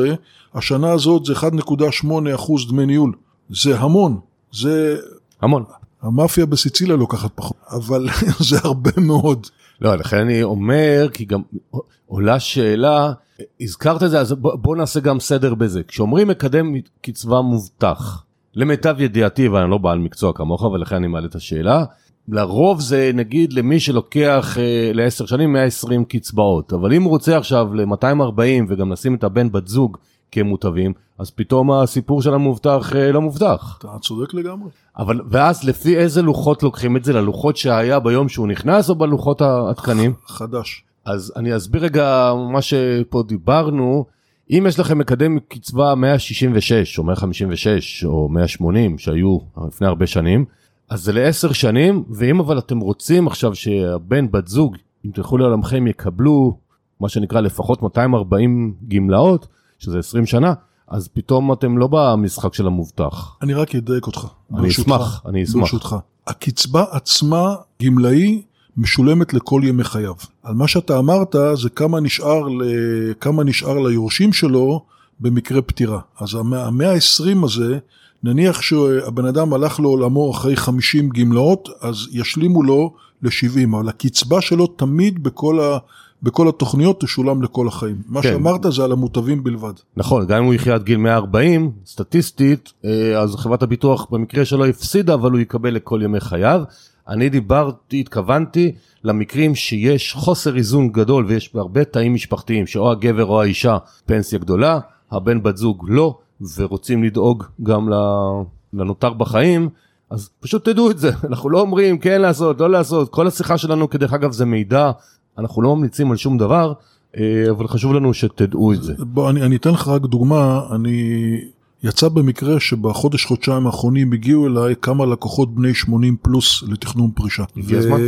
S2: השנה הזאת זה 1.8 אחוז דמי ניהול. זה המון. זה...
S1: המון.
S2: המאפיה בסיציליה לוקחת פחות, אבל זה הרבה מאוד.
S1: לא, לכן אני אומר, כי גם עולה שאלה, הזכרת את זה, אז בוא, בוא נעשה גם סדר בזה. כשאומרים מקדם קצבה מובטח, למיטב ידיעתי, ואני לא בעל מקצוע כמוך, ולכן אני מעלה את השאלה, לרוב זה נגיד למי שלוקח אה, לעשר שנים 120 קצבאות, אבל אם הוא רוצה עכשיו ל-240 וגם לשים את הבן בת זוג כמוטבים, אז פתאום הסיפור של המובטח אה, לא מובטח.
S2: אתה צודק לגמרי.
S1: אבל ואז לפי איזה לוחות לוקחים את זה? ללוחות שהיה ביום שהוא נכנס או בלוחות העדכניים?
S2: חדש.
S1: אז אני אסביר רגע מה שפה דיברנו. אם יש לכם מקדם קצבה 166 או 156 או 180 שהיו לפני הרבה שנים, אז זה לעשר שנים, ואם אבל אתם רוצים עכשיו שהבן בת זוג, אם תלכו לעולמכם יקבלו מה שנקרא לפחות 240 גמלאות, שזה 20 שנה, אז פתאום אתם לא במשחק של המובטח.
S2: אני רק אדייק אותך.
S1: אני אשמח, אני אשמח.
S2: ברשותך. הקצבה עצמה, גמלאי, משולמת לכל ימי חייו. על מה שאתה אמרת זה כמה נשאר, ל... כמה נשאר ליורשים שלו במקרה פטירה. אז המאה ה-20 הזה, נניח שהבן אדם הלך לעולמו אחרי 50 גמלאות, אז ישלימו לו ל-70, אבל הקצבה שלו תמיד בכל ה... בכל התוכניות תשולם לכל החיים. מה כן. שאמרת זה על המוטבים בלבד.
S1: נכון, גם אם הוא יחיה עד גיל 140, סטטיסטית, אה, אז חברת הביטוח במקרה שלו הפסידה, אבל הוא יקבל לכל ימי חייו. אני דיברתי, התכוונתי למקרים שיש חוסר איזון גדול ויש בהרבה תאים משפחתיים שאו הגבר או האישה פנסיה גדולה, הבן בת זוג לא, ורוצים לדאוג גם לנותר בחיים. אז פשוט תדעו את זה, אנחנו לא אומרים כן לעשות, לא לעשות, כל השיחה שלנו כדרך אגב זה מידע אנחנו לא ממליצים על שום דבר, אה, אבל חשוב לנו שתדעו את זה.
S2: בוא, אני, אני אתן לך רק דוגמה, אני... יצא במקרה שבחודש חודשיים האחרונים הגיעו אליי כמה לקוחות בני 80 פלוס לתכנון פרישה.
S1: הגיע הזמן?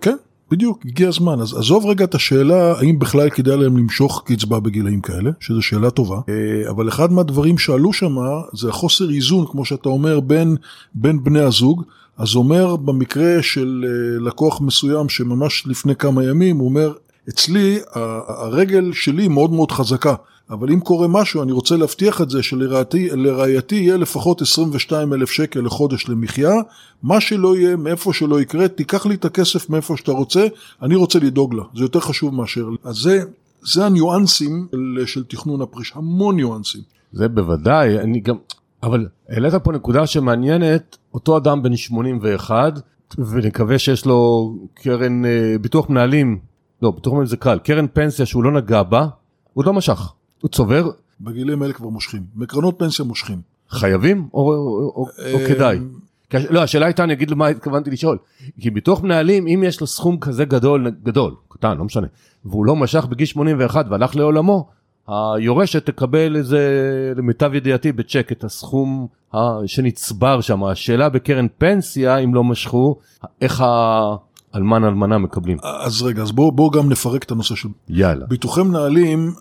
S2: כן, בדיוק, הגיע הזמן. אז עזוב רגע את השאלה האם בכלל כדאי להם למשוך קצבה בגילאים כאלה, שזו שאלה טובה. אה, אבל אחד מהדברים שעלו שם זה החוסר איזון, כמו שאתה אומר, בין, בין בני הזוג. אז אומר במקרה של אה, לקוח מסוים שממש לפני כמה ימים, הוא אומר, אצלי הרגל שלי מאוד מאוד חזקה, אבל אם קורה משהו אני רוצה להבטיח את זה שלרעייתי יהיה לפחות 22 אלף שקל לחודש למחיה, מה שלא יהיה, מאיפה שלא יקרה, תיקח לי את הכסף מאיפה שאתה רוצה, אני רוצה לדאוג לה, זה יותר חשוב מאשר, אז זה, זה הניואנסים של, של תכנון הפרישה, המון ניואנסים.
S1: זה בוודאי, אני גם, אבל העלית פה נקודה שמעניינת, אותו אדם בן 81, ונקווה שיש לו קרן אה, ביטוח מנהלים, לא, ביטוח מנהלים זה קל, קרן פנסיה שהוא לא נגע בה, הוא לא משך, הוא צובר.
S2: בגילים האלה כבר מושכים, מקרנות פנסיה מושכים.
S1: חייבים או, או, או, או אה, כדאי? לא, השאלה הייתה, אני אגיד למה התכוונתי לשאול. כי ביטוח מנהלים, אם יש לו סכום כזה גדול, גדול, קטן, לא משנה, והוא לא משך בגיל 81 והלך לעולמו, היורשת תקבל איזה, למיטב ידיעתי, בצ'ק את הסכום שנצבר שם. השאלה בקרן פנסיה, אם לא משכו, איך האלמן אלמנה מקבלים.
S2: אז רגע, אז בואו בוא גם נפרק את הנושא של...
S1: יאללה.
S2: ביטוחי מנהלים,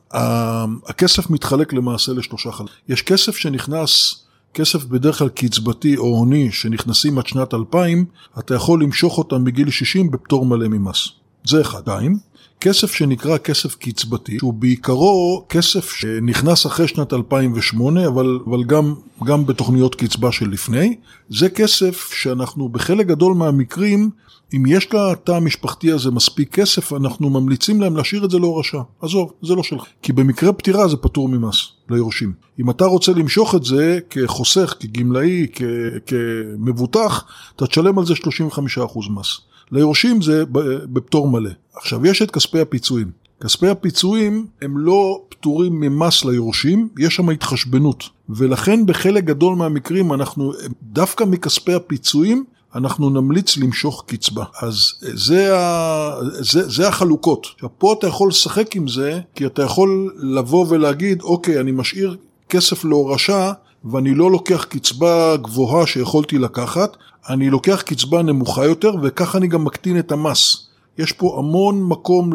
S2: הכסף מתחלק למעשה לשלושה חלקים. יש כסף שנכנס... כסף בדרך כלל קצבתי או הוני שנכנסים עד שנת 2000, אתה יכול למשוך אותם בגיל 60 בפטור מלא ממס. זה אחד. שתיים, כסף שנקרא כסף קצבתי, שהוא בעיקרו כסף שנכנס אחרי שנת 2008, אבל, אבל גם, גם בתוכניות קצבה של לפני, זה כסף שאנחנו בחלק גדול מהמקרים, אם יש לתא המשפחתי הזה מספיק כסף, אנחנו ממליצים להם להשאיר את זה להורשה. עזוב, זה לא שלך. כי במקרה פטירה זה פטור ממס ליורשים. אם אתה רוצה למשוך את זה כחוסך, כגמלאי, כמבוטח, אתה תשלם על זה 35% מס. ליורשים זה בפטור מלא. עכשיו, יש את כספי הפיצויים. כספי הפיצויים הם לא פטורים ממס ליורשים, יש שם התחשבנות. ולכן בחלק גדול מהמקרים אנחנו, דווקא מכספי הפיצויים, אנחנו נמליץ למשוך קצבה. אז זה, ה, זה, זה החלוקות. עכשיו פה אתה יכול לשחק עם זה, כי אתה יכול לבוא ולהגיד, אוקיי, אני משאיר כסף להורשה, ואני לא לוקח קצבה גבוהה שיכולתי לקחת, אני לוקח קצבה נמוכה יותר וככה אני גם מקטין את המס. יש פה המון מקום.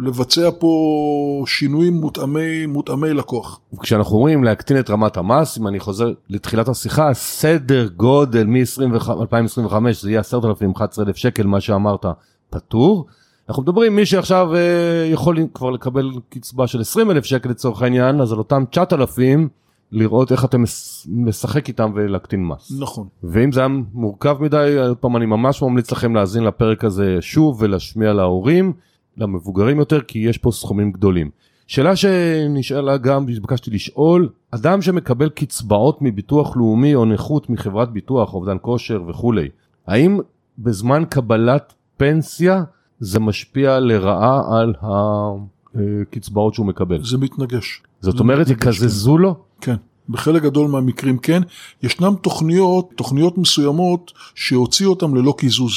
S2: לבצע פה שינויים מותאמי, מותאמי לקוח.
S1: כשאנחנו אומרים להקטין את רמת המס, אם אני חוזר לתחילת השיחה, סדר גודל מ-2025 זה יהיה 10,000, 11,000 שקל, מה שאמרת, פטור. אנחנו מדברים מי שעכשיו אה, יכול כבר לקבל קצבה של 20,000 שקל לצורך העניין, אז על אותם 9,000 לראות איך אתם משחק איתם ולהקטין מס.
S2: נכון.
S1: ואם זה היה מורכב מדי, עוד פעם אני ממש ממליץ לכם להאזין לפרק הזה שוב ולהשמיע להורים, למבוגרים יותר, כי יש פה סכומים גדולים. שאלה שנשאלה גם, התבקשתי לשאול, אדם שמקבל קצבאות מביטוח לאומי או נכות מחברת ביטוח, אובדן כושר וכולי, האם בזמן קבלת פנסיה זה משפיע לרעה על הקצבאות שהוא מקבל?
S2: זה מתנגש.
S1: זאת אומרת, יקזזו לו?
S2: כן. בחלק גדול מהמקרים כן. ישנם תוכניות, תוכניות מסוימות שהוציאו אותם ללא קיזוז.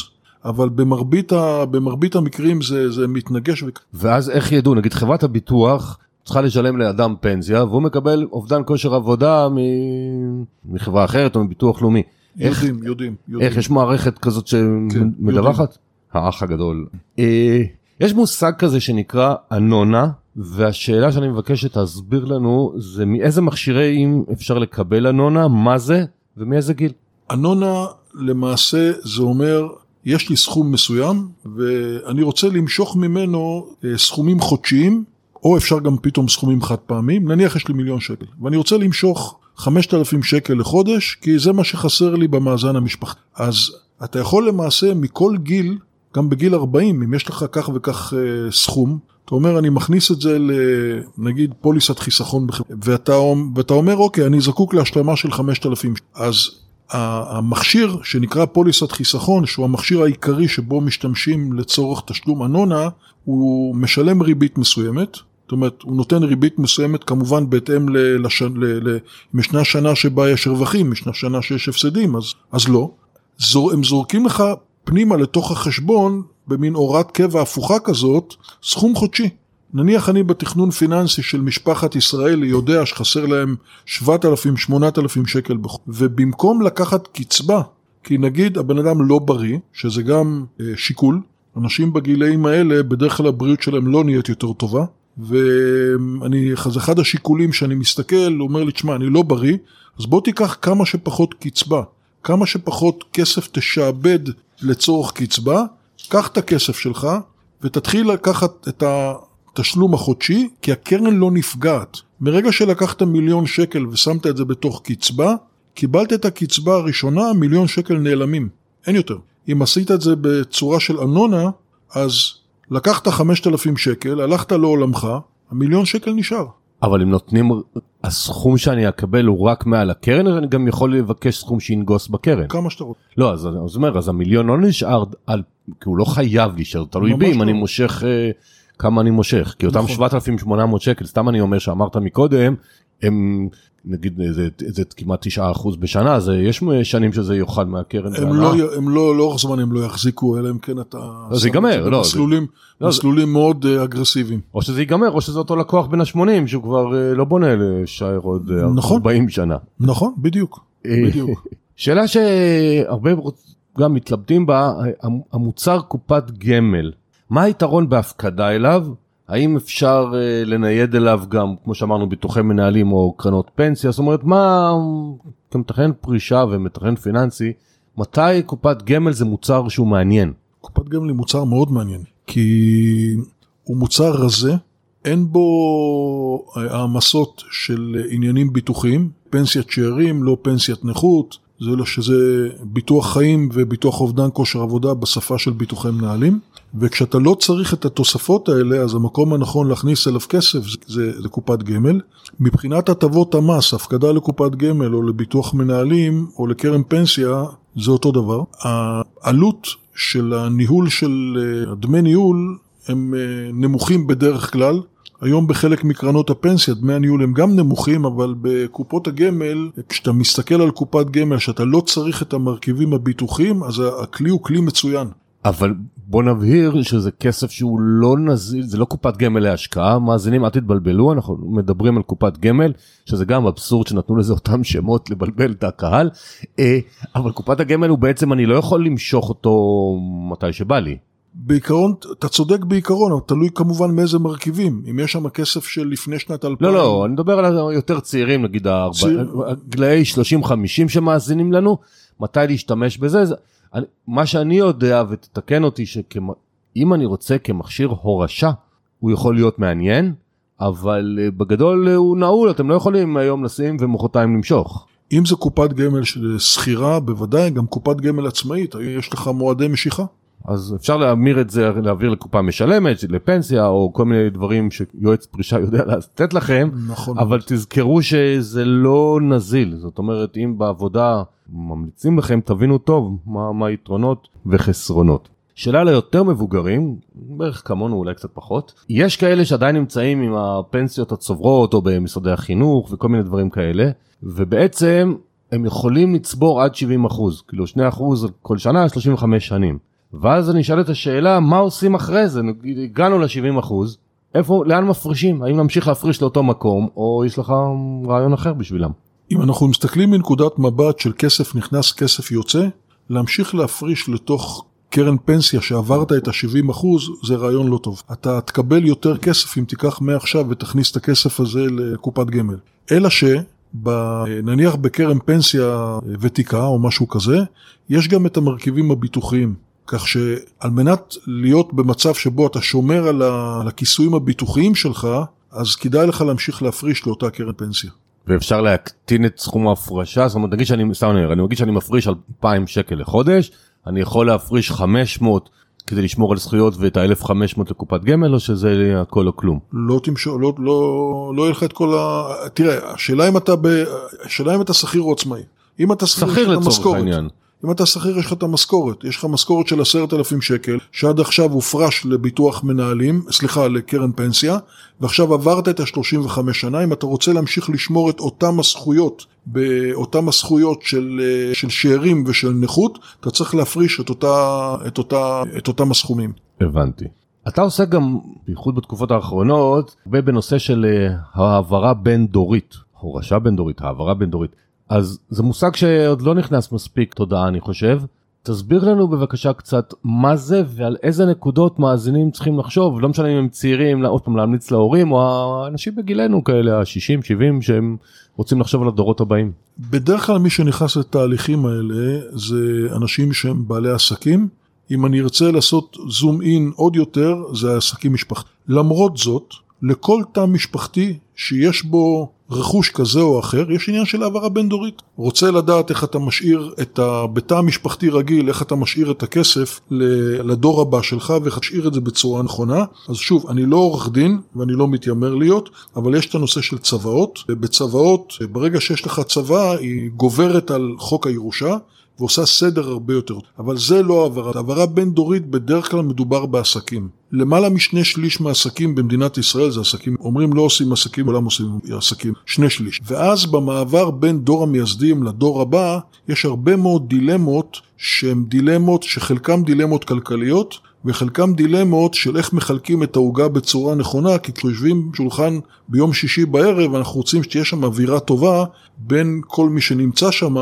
S2: אבל במרבית, ה, במרבית המקרים זה, זה מתנגש.
S1: ואז איך ידעו? נגיד חברת הביטוח צריכה לשלם לאדם פנסיה והוא מקבל אובדן כושר עבודה מ... מחברה אחרת או מביטוח לאומי.
S2: יודעים, איך, יודעים, יודעים.
S1: איך יש מערכת כזאת שמדווחת? כן, האח הגדול. אה, יש מושג כזה שנקרא אנונה. והשאלה שאני מבקש שתסביר לנו זה מאיזה מכשירים אפשר לקבל אנונה, מה זה ומאיזה גיל.
S2: אנונה למעשה זה אומר, יש לי סכום מסוים ואני רוצה למשוך ממנו אה, סכומים חודשיים, או אפשר גם פתאום סכומים חד פעמים, נניח יש לי מיליון שקל, ואני רוצה למשוך 5,000 שקל לחודש, כי זה מה שחסר לי במאזן המשפחתי. אז אתה יכול למעשה מכל גיל, גם בגיל 40, אם יש לך כך וכך אה, סכום, אתה אומר, אני מכניס את זה לנגיד פוליסת חיסכון, ואתה, ואתה אומר, אוקיי, אני זקוק להשלמה של 5,000. אז המכשיר שנקרא פוליסת חיסכון, שהוא המכשיר העיקרי שבו משתמשים לצורך תשלום אנונה, הוא משלם ריבית מסוימת. זאת אומרת, הוא נותן ריבית מסוימת כמובן בהתאם לשנה, אם ישנה שנה שבה יש רווחים, ישנה שנה שיש הפסדים, אז, אז לא. זור, הם זורקים לך פנימה לתוך החשבון, במין הוראת קבע הפוכה כזאת, סכום חודשי. נניח אני בתכנון פיננסי של משפחת ישראלי יודע שחסר להם 7,000-8,000 שקל בחודש, ובמקום לקחת קצבה, כי נגיד הבן אדם לא בריא, שזה גם אה, שיקול, אנשים בגילאים האלה בדרך כלל הבריאות שלהם לא נהיית יותר טובה, ואני, זה אחד השיקולים שאני מסתכל, הוא אומר לי, תשמע, אני לא בריא, אז בוא תיקח כמה שפחות קצבה, כמה שפחות כסף תשעבד לצורך קצבה, קח את הכסף שלך ותתחיל לקחת את התשלום החודשי, כי הקרן לא נפגעת. מרגע שלקחת מיליון שקל ושמת את זה בתוך קצבה, קיבלת את הקצבה הראשונה, מיליון שקל נעלמים, אין יותר. אם עשית את זה בצורה של אנונה, אז לקחת 5,000 שקל, הלכת לעולמך, המיליון שקל נשאר.
S1: אבל אם נותנים, הסכום שאני אקבל הוא רק מעל הקרן, אז אני גם יכול לבקש סכום שינגוס בקרן.
S2: כמה שאתה רוצה.
S1: לא, אז אני אומר, אז המיליון לא נשאר, על, כי הוא לא חייב להישאר, תלוי בי אם לא. אני מושך, אה, כמה אני מושך. כי אותם נכון. 7,800 שקל, סתם אני אומר שאמרת מקודם, הם נגיד איזה, איזה כמעט 9% בשנה, אז יש שנים שזה יאכל מהקרן.
S2: הם לא, הם לא, לאורך זמן הם לא יחזיקו, אלא אם כן אתה...
S1: לא, זה ייגמר, לא.
S2: מסלולים, זה... מסלולים זה... מאוד uh, אגרסיביים.
S1: או שזה ייגמר, או שזה אותו לקוח בן ה-80, שהוא כבר לא בונה להישאר עוד נכון, 40 שנה.
S2: נכון, בדיוק, בדיוק.
S1: שאלה שהרבה גם מתלבטים בה, המוצר קופת גמל, מה היתרון בהפקדה אליו? האם אפשר uh, לנייד אליו גם, כמו שאמרנו, ביטוחי מנהלים או קרנות פנסיה? זאת אומרת, מה, כמתכנן פרישה ומתכנן פיננסי, מתי קופת גמל זה מוצר שהוא מעניין?
S2: קופת גמל היא מוצר מאוד מעניין, כי הוא מוצר רזה, אין בו העמסות של עניינים ביטוחיים, פנסיית שאירים, לא פנסיית נכות, זה לא שזה ביטוח חיים וביטוח אובדן כושר עבודה בשפה של ביטוחי מנהלים. וכשאתה לא צריך את התוספות האלה, אז המקום הנכון להכניס אליו כסף זה, זה קופת גמל. מבחינת הטבות המס, הפקדה לקופת גמל או לביטוח מנהלים או לקרן פנסיה, זה אותו דבר. העלות של הניהול של אה, דמי ניהול הם אה, נמוכים בדרך כלל. היום בחלק מקרנות הפנסיה דמי הניהול הם גם נמוכים, אבל בקופות הגמל, כשאתה מסתכל על קופת גמל שאתה לא צריך את המרכיבים הביטוחיים, אז הכלי הוא כלי מצוין.
S1: אבל בוא נבהיר שזה כסף שהוא לא נזיל, זה לא קופת גמל להשקעה, מאזינים אל תתבלבלו, אנחנו מדברים על קופת גמל, שזה גם אבסורד שנתנו לזה אותם שמות לבלבל את הקהל, אה, אבל קופת הגמל הוא בעצם אני לא יכול למשוך אותו מתי שבא לי.
S2: בעיקרון, אתה צודק בעיקרון, אבל תלוי כמובן מאיזה מרכיבים. אם יש שם כסף של לפני שנת 2000...
S1: לא, לא, אני מדבר על היותר צעירים, נגיד, גילאי 30-50 שמאזינים לנו, מתי להשתמש בזה. אני, מה שאני יודע, ותתקן אותי, שאם אני רוצה כמכשיר הורשה, הוא יכול להיות מעניין, אבל אה, בגדול אה, הוא נעול, אתם לא יכולים היום לשים ומחרתיים למשוך.
S2: אם זה קופת גמל של שכירה, בוודאי, גם קופת גמל עצמאית, יש לך מועדי משיכה.
S1: אז אפשר להמיר את זה, להעביר לקופה משלמת, לפנסיה, או כל מיני דברים שיועץ פרישה יודע לתת לכם,
S2: נכון.
S1: אבל תזכרו שזה לא נזיל, זאת אומרת, אם בעבודה ממליצים לכם, תבינו טוב מה היתרונות וחסרונות. שאלה ליותר מבוגרים, בערך כמונו אולי קצת פחות, יש כאלה שעדיין נמצאים עם הפנסיות הצוברות או במשרדי החינוך וכל מיני דברים כאלה, ובעצם הם יכולים לצבור עד 70 אחוז, כאילו 2 אחוז כל שנה 35 שנים. ואז אני אשאל את השאלה מה עושים אחרי זה, נגיד הגענו ל-70 אחוז, איפה, לאן מפרישים? האם נמשיך להפריש לאותו מקום, או יש לך רעיון אחר בשבילם?
S2: אם אנחנו מסתכלים מנקודת מבט של כסף נכנס, כסף יוצא, להמשיך להפריש לתוך קרן פנסיה שעברת את ה-70 אחוז, זה רעיון לא טוב. אתה תקבל יותר כסף אם תיקח מעכשיו ותכניס את הכסף הזה לקופת גמל. אלא ש... ב, נניח בקרן פנסיה ותיקה או משהו כזה, יש גם את המרכיבים הביטוחיים. כך שעל מנת להיות במצב שבו אתה שומר על הכיסויים הביטוחיים שלך, אז כדאי לך להמשיך להפריש לאותה קרן פנסיה.
S1: ואפשר להקטין את סכום ההפרשה, זאת אומרת נגיד שאני, סתם אני מגיד שאני מפריש 2,000 שקל לחודש, אני יכול להפריש 500 כדי לשמור על זכויות ואת ה-1500 לקופת גמל או שזה הכל או כלום?
S2: לא תמשוך, לא, לא, לא יהיה לך את כל ה... תראה, השאלה אם אתה, ב... השאלה אם אתה שכיר או עצמאי. אם אתה
S1: שכיר לצורך העניין.
S2: אם אתה שכיר יש לך את המשכורת, יש לך משכורת של עשרת אלפים שקל, שעד עכשיו הופרש לביטוח מנהלים, סליחה, לקרן פנסיה, ועכשיו עברת את ה-35 שנה, אם אתה רוצה להמשיך לשמור את אותם הזכויות, באותם הזכויות של, של שאירים ושל נכות, אתה צריך להפריש את, אותה, את, אותה, את אותם הסכומים.
S1: הבנתי. אתה עושה גם, בייחוד בתקופות האחרונות, הרבה בנושא של אה, העברה בין דורית, הורשה בין דורית, העברה בין דורית. אז זה מושג שעוד לא נכנס מספיק תודעה אני חושב. תסביר לנו בבקשה קצת מה זה ועל איזה נקודות מאזינים צריכים לחשוב לא משנה אם הם צעירים עוד פעם להמליץ להורים או האנשים בגילנו כאלה ה-60 70 שהם רוצים לחשוב על הדורות הבאים.
S2: בדרך כלל מי שנכנס לתהליכים האלה זה אנשים שהם בעלי עסקים אם אני ארצה לעשות זום אין עוד יותר זה עסקים משפחתיים למרות זאת לכל תא משפחתי שיש בו רכוש כזה או אחר, יש עניין של העברה בין דורית. רוצה לדעת איך אתה משאיר את ה... בתא המשפחתי רגיל, איך אתה משאיר את הכסף לדור הבא שלך ואיך תשאיר את זה בצורה נכונה. אז שוב, אני לא עורך דין ואני לא מתיימר להיות, אבל יש את הנושא של צוואות. בצוואות, ברגע שיש לך צוואה, היא גוברת על חוק הירושה. ועושה סדר הרבה יותר. אבל זה לא העברה. העברה בין דורית בדרך כלל מדובר בעסקים. למעלה משני שליש מהעסקים במדינת ישראל זה עסקים, אומרים לא עושים עסקים, עולם עושים עסקים, שני שליש. ואז במעבר בין דור המייסדים לדור הבא, יש הרבה מאוד דילמות שהן דילמות שחלקן דילמות כלכליות, וחלקם דילמות של איך מחלקים את העוגה בצורה נכונה, כי כשיושבים בשולחן ביום שישי בערב, אנחנו רוצים שתהיה שם אווירה טובה בין כל מי שנמצא שם,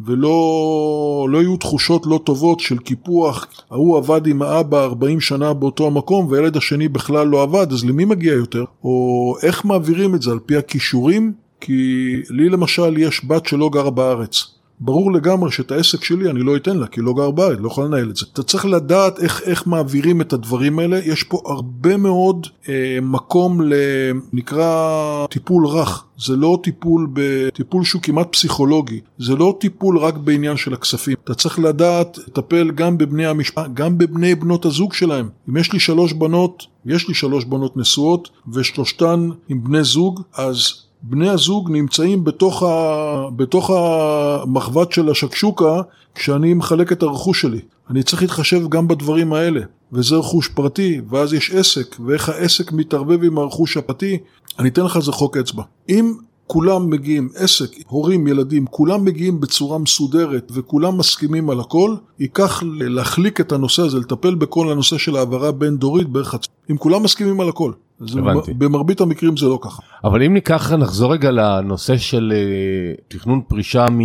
S2: ולא לא יהיו תחושות לא טובות של קיפוח, ההוא עבד עם האבא 40 שנה באותו המקום והילד השני בכלל לא עבד, אז למי מגיע יותר? או איך מעבירים את זה על פי הכישורים? כי לי למשל יש בת שלא גרה בארץ. ברור לגמרי שאת העסק שלי אני לא אתן לה, כי היא לא גר בית, לא יכול לנהל את זה. אתה צריך לדעת איך, איך מעבירים את הדברים האלה, יש פה הרבה מאוד אה, מקום לנקרא טיפול רך. זה לא טיפול בטיפול שהוא כמעט פסיכולוגי, זה לא טיפול רק בעניין של הכספים. אתה צריך לדעת לטפל גם בבני המשפחה, גם בבני בנות הזוג שלהם. אם יש לי שלוש בנות, יש לי שלוש בנות נשואות, ושלושתן עם בני זוג, אז בני הזוג נמצאים בתוך, ה... בתוך המחבת של השקשוקה כשאני מחלק את הרכוש שלי. אני צריך להתחשב גם בדברים האלה, וזה רכוש פרטי, ואז יש עסק, ואיך העסק מתערבב עם הרכוש הפרטי, אני אתן לך איזה חוק אצבע. אם כולם מגיעים, עסק, הורים, ילדים, כולם מגיעים בצורה מסודרת וכולם מסכימים על הכל, ייקח להחליק את הנושא הזה, לטפל בכל הנושא של העברה בין דורית בערך חצי. אם כולם מסכימים על הכל. הבנתי. במרבית המקרים זה לא ככה.
S1: אבל אם ניקח, נחזור רגע לנושא של uh, תכנון פרישה מ,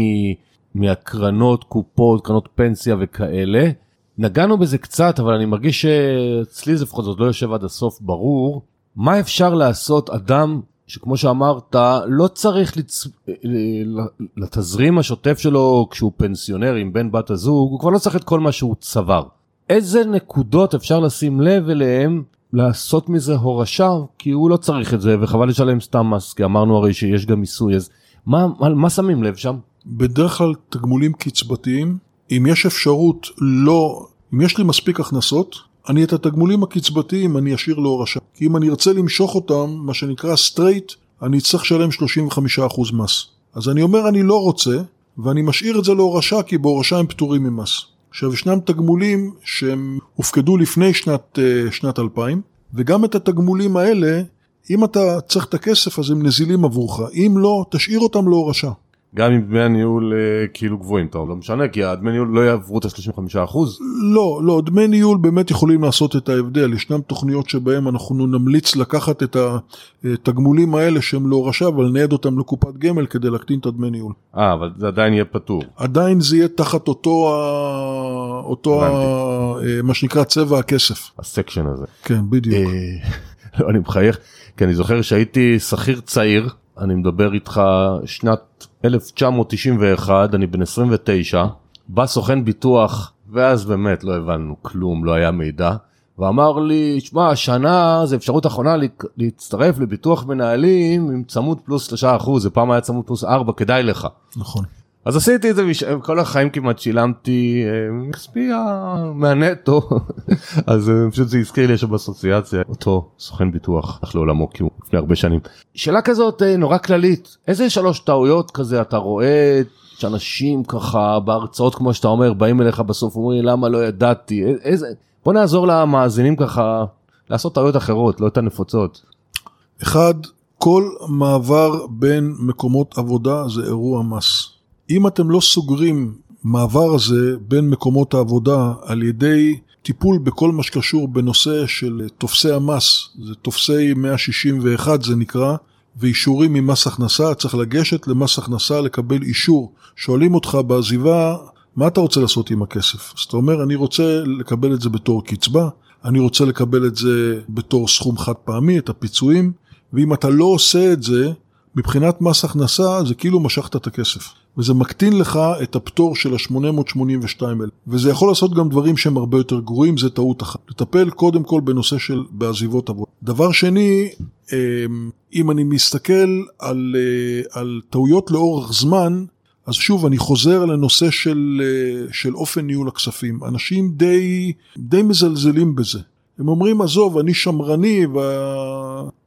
S1: מהקרנות, קופות, קרנות פנסיה וכאלה. נגענו בזה קצת, אבל אני מרגיש שאצלי זה לפחות לא יושב עד הסוף ברור. מה אפשר לעשות אדם שכמו שאמרת לא צריך לצ... לתזרים השוטף שלו כשהוא פנסיונר עם בן בת הזוג הוא כבר לא צריך את כל מה שהוא צבר. איזה נקודות אפשר לשים לב אליהם לעשות מזה הורשה כי הוא לא צריך את זה וחבל לשלם סתם מס כי אמרנו הרי שיש גם מיסוי אז מה, מה, מה שמים לב שם?
S2: בדרך כלל תגמולים קצבתיים אם יש אפשרות לא אם יש לי מספיק הכנסות אני את התגמולים הקצבתיים אני אשאיר להורשה. כי אם אני ארצה למשוך אותם, מה שנקרא straight, אני אצטרך לשלם 35% מס. אז אני אומר אני לא רוצה, ואני משאיר את זה להורשה כי בהורשה הם פטורים ממס. עכשיו ישנם תגמולים שהם הופקדו לפני שנת, אה, שנת 2000, וגם את התגמולים האלה, אם אתה צריך את הכסף אז הם נזילים עבורך, אם לא, תשאיר אותם להורשה.
S1: גם אם דמי הניהול אה, כאילו גבוהים, טוב, לא משנה, כי הדמי ניהול לא יעברו את ה-35%.
S2: לא, לא, דמי ניהול באמת יכולים לעשות את ההבדל. ישנם תוכניות שבהן אנחנו נמליץ לקחת את התגמולים האלה שהם לא רשע, אבל לנייד אותם לקופת גמל כדי להקטין את הדמי ניהול.
S1: אה, אבל זה עדיין יהיה פטור.
S2: עדיין זה יהיה תחת אותו, ה... אותו ה... אה, מה שנקרא צבע הכסף.
S1: הסקשן הזה.
S2: כן, בדיוק.
S1: אה, לא, אני מחייך, כי אני זוכר שהייתי שכיר צעיר. אני מדבר איתך שנת 1991, אני בן 29, בא סוכן ביטוח, ואז באמת לא הבנו כלום, לא היה מידע, ואמר לי, שמע, השנה זה אפשרות אחרונה להצטרף לביטוח מנהלים עם צמוד פלוס 3%, זה פעם היה צמוד פלוס 4, כדאי לך.
S2: נכון.
S1: אז עשיתי את זה, כל החיים כמעט שילמתי כספי מהנטו, אז אה, פשוט זה הזכיר לי עכשיו באסוציאציה, אותו סוכן ביטוח, הלך לעולמו כי הוא לפני הרבה שנים. שאלה כזאת אה, נורא כללית, איזה שלוש טעויות כזה אתה רואה שאנשים ככה בהרצאות כמו שאתה אומר באים אליך בסוף אומרים למה לא ידעתי, איזה, בוא נעזור למאזינים ככה לעשות טעויות אחרות, לא את הנפוצות.
S2: אחד, כל מעבר בין מקומות עבודה זה אירוע מס. אם אתם לא סוגרים מעבר הזה בין מקומות העבודה על ידי טיפול בכל מה שקשור בנושא של תופסי המס, זה תופסי 161 זה נקרא, ואישורים ממס הכנסה, צריך לגשת למס הכנסה לקבל אישור. שואלים אותך בעזיבה, מה אתה רוצה לעשות עם הכסף? אז אתה אומר, אני רוצה לקבל את זה בתור קצבה, אני רוצה לקבל את זה בתור סכום חד פעמי, את הפיצויים, ואם אתה לא עושה את זה, מבחינת מס הכנסה זה כאילו משכת את הכסף. וזה מקטין לך את הפטור של ה-882 האלה. וזה יכול לעשות גם דברים שהם הרבה יותר גרועים, זה טעות אחת. לטפל קודם כל בנושא של בעזיבות עבודה. דבר שני, אמ, אם אני מסתכל על, אה, על טעויות לאורך זמן, אז שוב, אני חוזר לנושא של, אה, של אופן ניהול הכספים. אנשים די, די מזלזלים בזה. הם אומרים, עזוב, אני שמרני,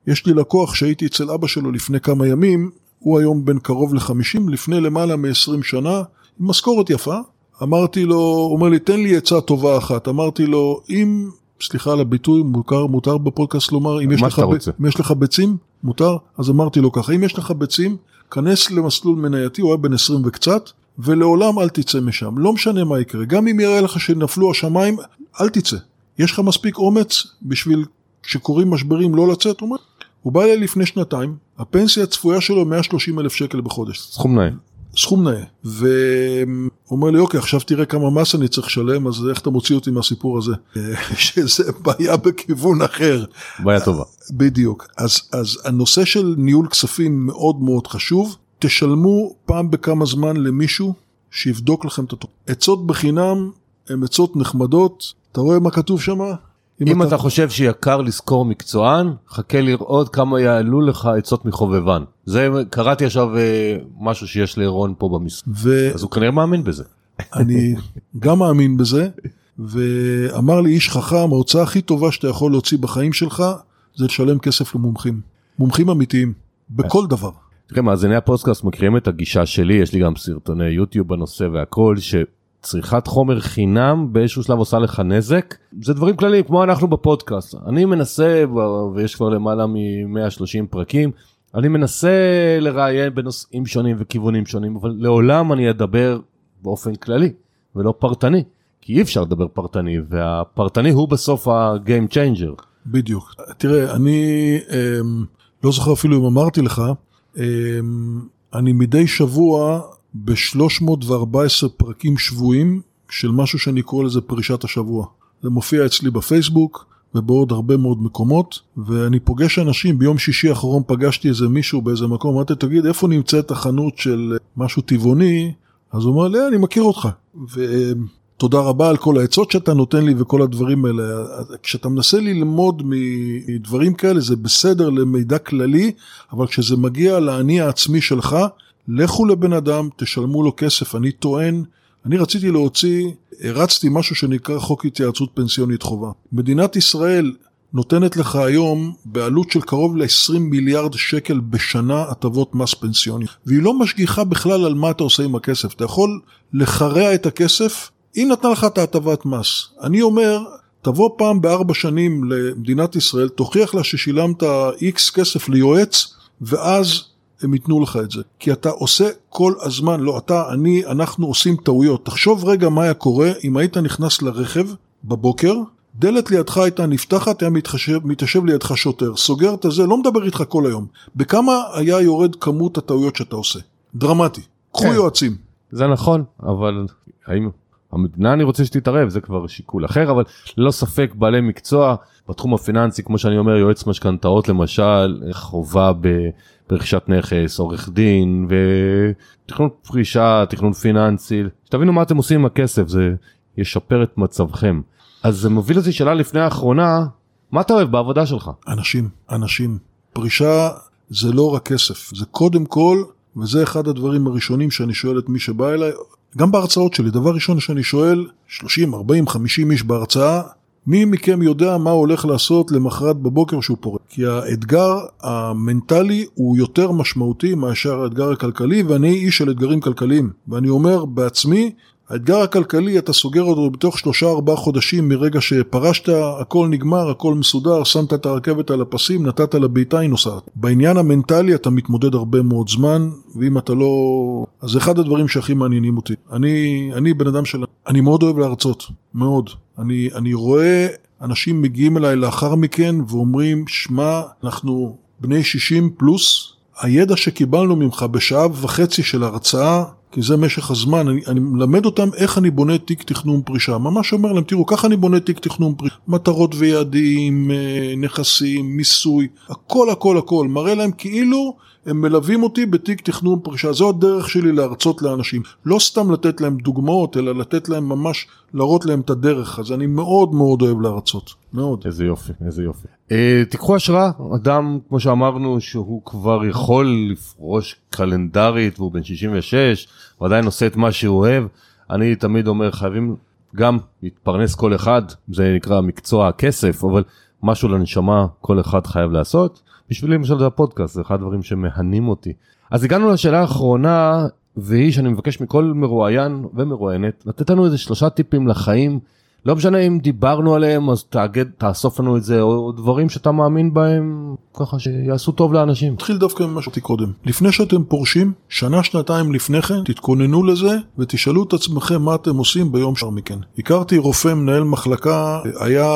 S2: ויש לי לקוח שהייתי אצל אבא שלו לפני כמה ימים, הוא היום בן קרוב ל-50, לפני למעלה מ-20 שנה, עם משכורת יפה. אמרתי לו, הוא אומר לי, תן לי עצה טובה אחת. אמרתי לו, אם, סליחה על הביטוי, מוכר, מותר בפודקאסט לומר, אם יש, לך, אם יש לך ביצים, מותר? אז אמרתי לו ככה, אם יש לך ביצים, כנס למסלול מנייתי, הוא היה בן 20 וקצת, ולעולם אל תצא משם. לא משנה מה יקרה, גם אם יראה לך שנפלו השמיים, אל תצא. יש לך מספיק אומץ בשביל שקורים משברים לא לצאת? הוא אומר, הוא בא אליי לפני שנתיים, הפנסיה הצפויה שלו 130 אלף שקל בחודש.
S1: סכום נאה.
S2: סכום נאה. והוא אומר לי, אוקיי, עכשיו תראה כמה מס אני צריך לשלם, אז איך אתה מוציא אותי מהסיפור הזה? שזה בעיה בכיוון אחר.
S1: בעיה טובה.
S2: בדיוק. אז, אז הנושא של ניהול כספים מאוד מאוד חשוב. תשלמו פעם בכמה זמן למישהו שיבדוק לכם את התוכנית. עצות בחינם הן עצות נחמדות. אתה רואה מה כתוב שם?
S1: אם, אם אתה... אתה חושב שיקר לשכור מקצוען, חכה לראות כמה יעלו לך עצות מחובבן. זה קראתי עכשיו אה, משהו שיש לרון פה במשרד, ו... אז הוא כנראה מאמין בזה.
S2: אני גם מאמין בזה, ואמר לי איש חכם, ההוצאה הכי טובה שאתה יכול להוציא בחיים שלך, זה לשלם כסף למומחים. מומחים אמיתיים, בכל דבר.
S1: תראה, מאזיני הפודקאסט מכירים את הגישה שלי, יש לי גם סרטוני יוטיוב בנושא והכל, ש... צריכת חומר חינם באיזשהו שלב עושה לך נזק? זה דברים כלליים כמו אנחנו בפודקאסט. אני מנסה ויש כבר למעלה מ-130 פרקים אני מנסה לראיין בנושאים שונים וכיוונים שונים אבל לעולם אני אדבר באופן כללי ולא פרטני כי אי אפשר לדבר פרטני והפרטני הוא בסוף ה-game changer.
S2: בדיוק. תראה אני אה, לא זוכר אפילו אם אמרתי לך אה, אני מדי שבוע ב-314 פרקים שבויים של משהו שאני קורא לזה פרישת השבוע. זה מופיע אצלי בפייסבוק ובעוד הרבה מאוד מקומות, ואני פוגש אנשים, ביום שישי האחרון פגשתי איזה מישהו באיזה מקום, אמרתי, תגיד, איפה נמצאת החנות של משהו טבעוני? אז הוא אמר לי, אני מכיר אותך. ותודה רבה על כל העצות שאתה נותן לי וכל הדברים האלה. כשאתה מנסה ללמוד מדברים כאלה, זה בסדר למידע כללי, אבל כשזה מגיע לאני העצמי שלך, לכו לבן אדם, תשלמו לו כסף. אני טוען, אני רציתי להוציא, הרצתי משהו שנקרא חוק התייעצות פנסיונית חובה. מדינת ישראל נותנת לך היום בעלות של קרוב ל-20 מיליארד שקל בשנה הטבות מס פנסיוני. והיא לא משגיחה בכלל על מה אתה עושה עם הכסף. אתה יכול לחרע את הכסף, היא נתנה לך את ההטבת מס. אני אומר, תבוא פעם בארבע שנים למדינת ישראל, תוכיח לה ששילמת איקס כסף ליועץ, ואז הם ייתנו לך את זה. כי אתה עושה כל הזמן, לא אתה, אני, אנחנו עושים טעויות. תחשוב רגע מה היה קורה אם היית נכנס לרכב בבוקר, דלת לידך הייתה נפתחת, היה מתחשב, מתיישב לידך שוטר, סוגר את הזה, לא מדבר איתך כל היום. בכמה היה יורד כמות הטעויות שאתה עושה? דרמטי. קחו כן. יועצים.
S1: זה נכון, אבל האם המדינה אני רוצה שתתערב, זה כבר שיקול אחר, אבל ללא ספק בעלי מקצוע בתחום הפיננסי, כמו שאני אומר, יועץ משכנתאות למשל, חובה ברכישת נכס, עורך דין ותכנון פרישה, תכנון פיננסי, שתבינו מה אתם עושים עם הכסף, זה ישפר את מצבכם. אז זה מוביל אותי שאלה לפני האחרונה, מה אתה אוהב בעבודה שלך?
S2: אנשים, אנשים. פרישה זה לא רק כסף, זה קודם כל, וזה אחד הדברים הראשונים שאני שואל את מי שבא אליי, גם בהרצאות שלי, דבר ראשון שאני שואל, 30, 40, 50 איש בהרצאה, מי מכם יודע מה הוא הולך לעשות למחרת בבוקר שהוא פורק? כי האתגר המנטלי הוא יותר משמעותי מאשר האתגר הכלכלי, ואני איש של אתגרים כלכליים. ואני אומר בעצמי, האתגר הכלכלי אתה סוגר אותו בתוך שלושה ארבעה חודשים מרגע שפרשת, הכל נגמר, הכל מסודר, שמת את הרכבת על הפסים, נתת לבעיטה, היא נוסעת. בעניין המנטלי אתה מתמודד הרבה מאוד זמן, ואם אתה לא... אז אחד הדברים שהכי מעניינים אותי. אני, אני בן אדם של... אני מאוד אוהב להרצות, מאוד. אני, אני רואה אנשים מגיעים אליי לאחר מכן ואומרים, שמע, אנחנו בני 60 פלוס, הידע שקיבלנו ממך בשעה וחצי של הרצאה כי זה משך הזמן, אני, אני מלמד אותם איך אני בונה תיק תכנון פרישה, ממש אומר להם, תראו, ככה אני בונה תיק תכנון פרישה, מטרות ויעדים, אה, נכסים, מיסוי, הכל הכל הכל, מראה להם כאילו הם מלווים אותי בתיק תכנון פרישה, זו הדרך שלי להרצות לאנשים, לא סתם לתת להם דוגמאות, אלא לתת להם ממש, להראות להם את הדרך, אז אני מאוד מאוד אוהב להרצות, מאוד.
S1: איזה יופי, איזה יופי. אה, תיקחו השראה, אדם, כמו שאמרנו, שהוא כבר יכול לפרוש קלנדרית והוא בן 66, הוא עדיין עושה את מה שהוא אוהב. אני תמיד אומר, חייבים גם להתפרנס כל אחד, זה נקרא מקצוע הכסף, אבל משהו לנשמה כל אחד חייב לעשות. בשבילי למשל זה הפודקאסט, זה אחד הדברים שמהנים אותי. אז הגענו לשאלה האחרונה, והיא שאני מבקש מכל מרואיין ומרואיינת לתת לנו איזה שלושה טיפים לחיים לא משנה אם דיברנו עליהם אז תאגד תאסוף לנו את זה או דברים שאתה מאמין בהם ככה שיעשו טוב לאנשים.
S2: נתחיל דווקא ממה שאמרתי קודם לפני שאתם פורשים שנה שנתיים לפני כן תתכוננו לזה ותשאלו את עצמכם מה אתם עושים ביום שער מכן. הכרתי רופא מנהל מחלקה היה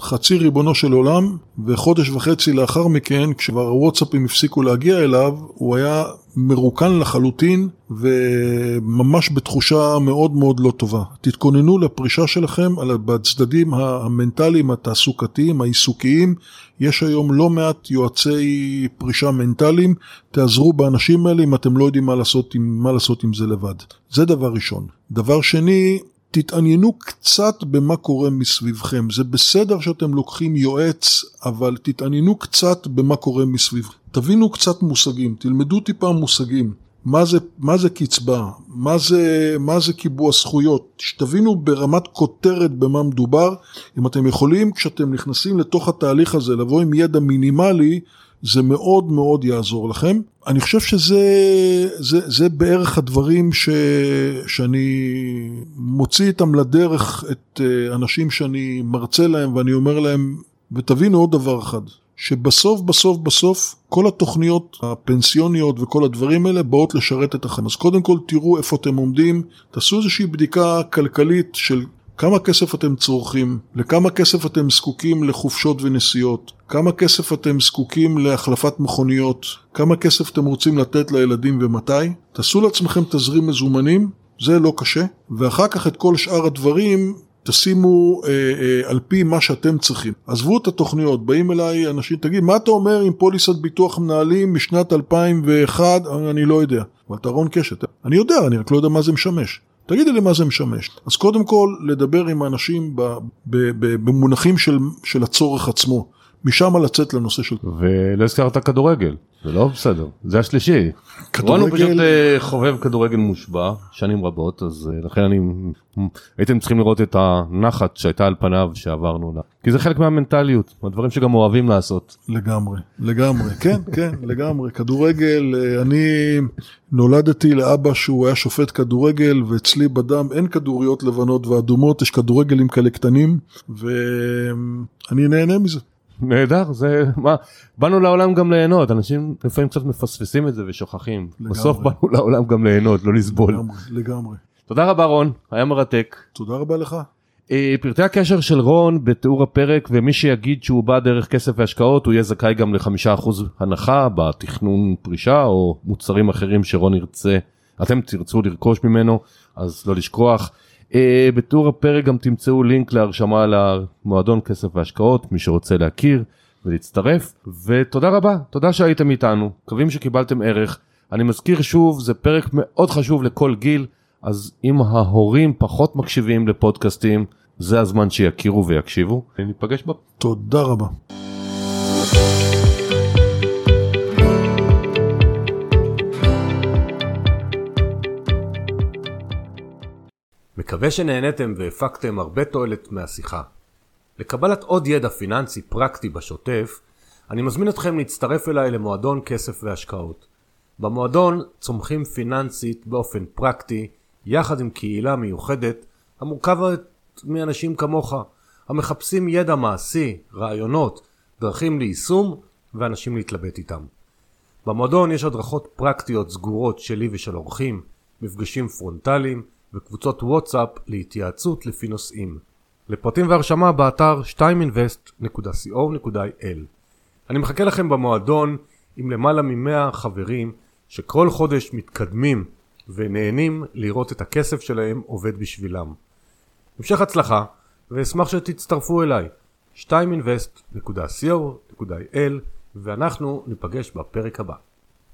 S2: חצי ריבונו של עולם וחודש וחצי לאחר מכן כשכבר הוואטסאפים הפסיקו להגיע אליו הוא היה מרוקן לחלוטין וממש בתחושה מאוד מאוד לא טובה. תתכוננו לפרישה שלכם בצדדים המנטליים, התעסוקתיים, העיסוקיים. יש היום לא מעט יועצי פרישה מנטליים, תעזרו באנשים האלה אם אתם לא יודעים מה לעשות עם, מה לעשות עם זה לבד. זה דבר ראשון. דבר שני, תתעניינו קצת במה קורה מסביבכם. זה בסדר שאתם לוקחים יועץ, אבל תתעניינו קצת במה קורה מסביבכם. תבינו קצת מושגים, תלמדו טיפה מושגים. מה זה, מה זה קצבה, מה זה, מה זה קיבוע זכויות, שתבינו ברמת כותרת במה מדובר, אם אתם יכולים כשאתם נכנסים לתוך התהליך הזה לבוא עם ידע מינימלי, זה מאוד מאוד יעזור לכם. אני חושב שזה זה, זה בערך הדברים ש, שאני מוציא איתם לדרך את אה, אנשים שאני מרצה להם ואני אומר להם, ותבינו עוד דבר אחד, שבסוף בסוף בסוף כל התוכניות הפנסיוניות וכל הדברים האלה באות לשרת את החיים. אז קודם כל תראו איפה אתם עומדים, תעשו איזושהי בדיקה כלכלית של כמה כסף אתם צורכים, לכמה כסף אתם זקוקים לחופשות ונסיעות, כמה כסף אתם זקוקים להחלפת מכוניות, כמה כסף אתם רוצים לתת לילדים ומתי. תעשו לעצמכם תזרים מזומנים, זה לא קשה, ואחר כך את כל שאר הדברים תשימו אה, אה, על פי מה שאתם צריכים. עזבו את התוכניות, באים אליי אנשים, תגיד, מה אתה אומר עם פוליסת ביטוח מנהלים משנת 2001? אני לא יודע. אבל אתה רון קשת, אני יודע, אני רק לא יודע מה זה משמש. תגידי לי מה זה משמש. אז קודם כל, לדבר עם האנשים במונחים של, של הצורך עצמו. משם לצאת לנושא של...
S1: ולא הזכרת כדורגל, זה לא בסדר, זה השלישי. כדורגל... רון הוא פשוט אה, חובב כדורגל מושבע שנים רבות, אז אה, לכן אני... הייתם צריכים לראות את הנחת שהייתה על פניו שעברנו לה. כי זה חלק מהמנטליות, הדברים שגם אוהבים לעשות.
S2: לגמרי, לגמרי, כן, כן, לגמרי. כדורגל, אה, אני נולדתי לאבא שהוא היה שופט כדורגל, ואצלי בדם אין כדוריות לבנות ואדומות, יש כדורגלים כאלה קטנים, ואני נהנה מזה.
S1: נהדר זה מה באנו לעולם גם ליהנות אנשים לפעמים קצת מפספסים את זה ושוכחים לגמרי. בסוף באנו לעולם גם ליהנות לא לסבול.
S2: לגמרי, לגמרי.
S1: תודה רבה רון היה מרתק.
S2: תודה רבה לך.
S1: אה, פרטי הקשר של רון בתיאור הפרק ומי שיגיד שהוא בא דרך כסף והשקעות הוא יהיה זכאי גם לחמישה אחוז הנחה בתכנון פרישה או מוצרים אחרים שרון ירצה אתם תרצו לרכוש ממנו אז לא לשכוח. Uh, בתיאור הפרק גם תמצאו לינק להרשמה למועדון כסף והשקעות, מי שרוצה להכיר, ולהצטרף, ותודה רבה, תודה שהייתם איתנו, מקווים שקיבלתם ערך. אני מזכיר שוב, זה פרק מאוד חשוב לכל גיל, אז אם ההורים פחות מקשיבים לפודקאסטים, זה הזמן שיכירו ויקשיבו. ניפגש ב...
S2: תודה רבה.
S1: מקווה שנהניתם והפקתם הרבה תועלת מהשיחה. לקבלת עוד ידע פיננסי פרקטי בשוטף, אני מזמין אתכם להצטרף אליי למועדון כסף והשקעות. במועדון צומחים פיננסית באופן פרקטי, יחד עם קהילה מיוחדת המורכבת מאנשים כמוך, המחפשים ידע מעשי, רעיונות, דרכים ליישום ואנשים להתלבט איתם. במועדון יש הדרכות פרקטיות סגורות שלי ושל אורחים, מפגשים פרונטליים וקבוצות וואטסאפ להתייעצות לפי נושאים. לפרטים והרשמה באתר 2invest.co.il אני מחכה לכם במועדון עם למעלה מ-100 חברים שכל חודש מתקדמים ונהנים לראות את הכסף שלהם עובד בשבילם. המשך הצלחה ואשמח שתצטרפו אליי 2invest.co.il ואנחנו ניפגש בפרק הבא.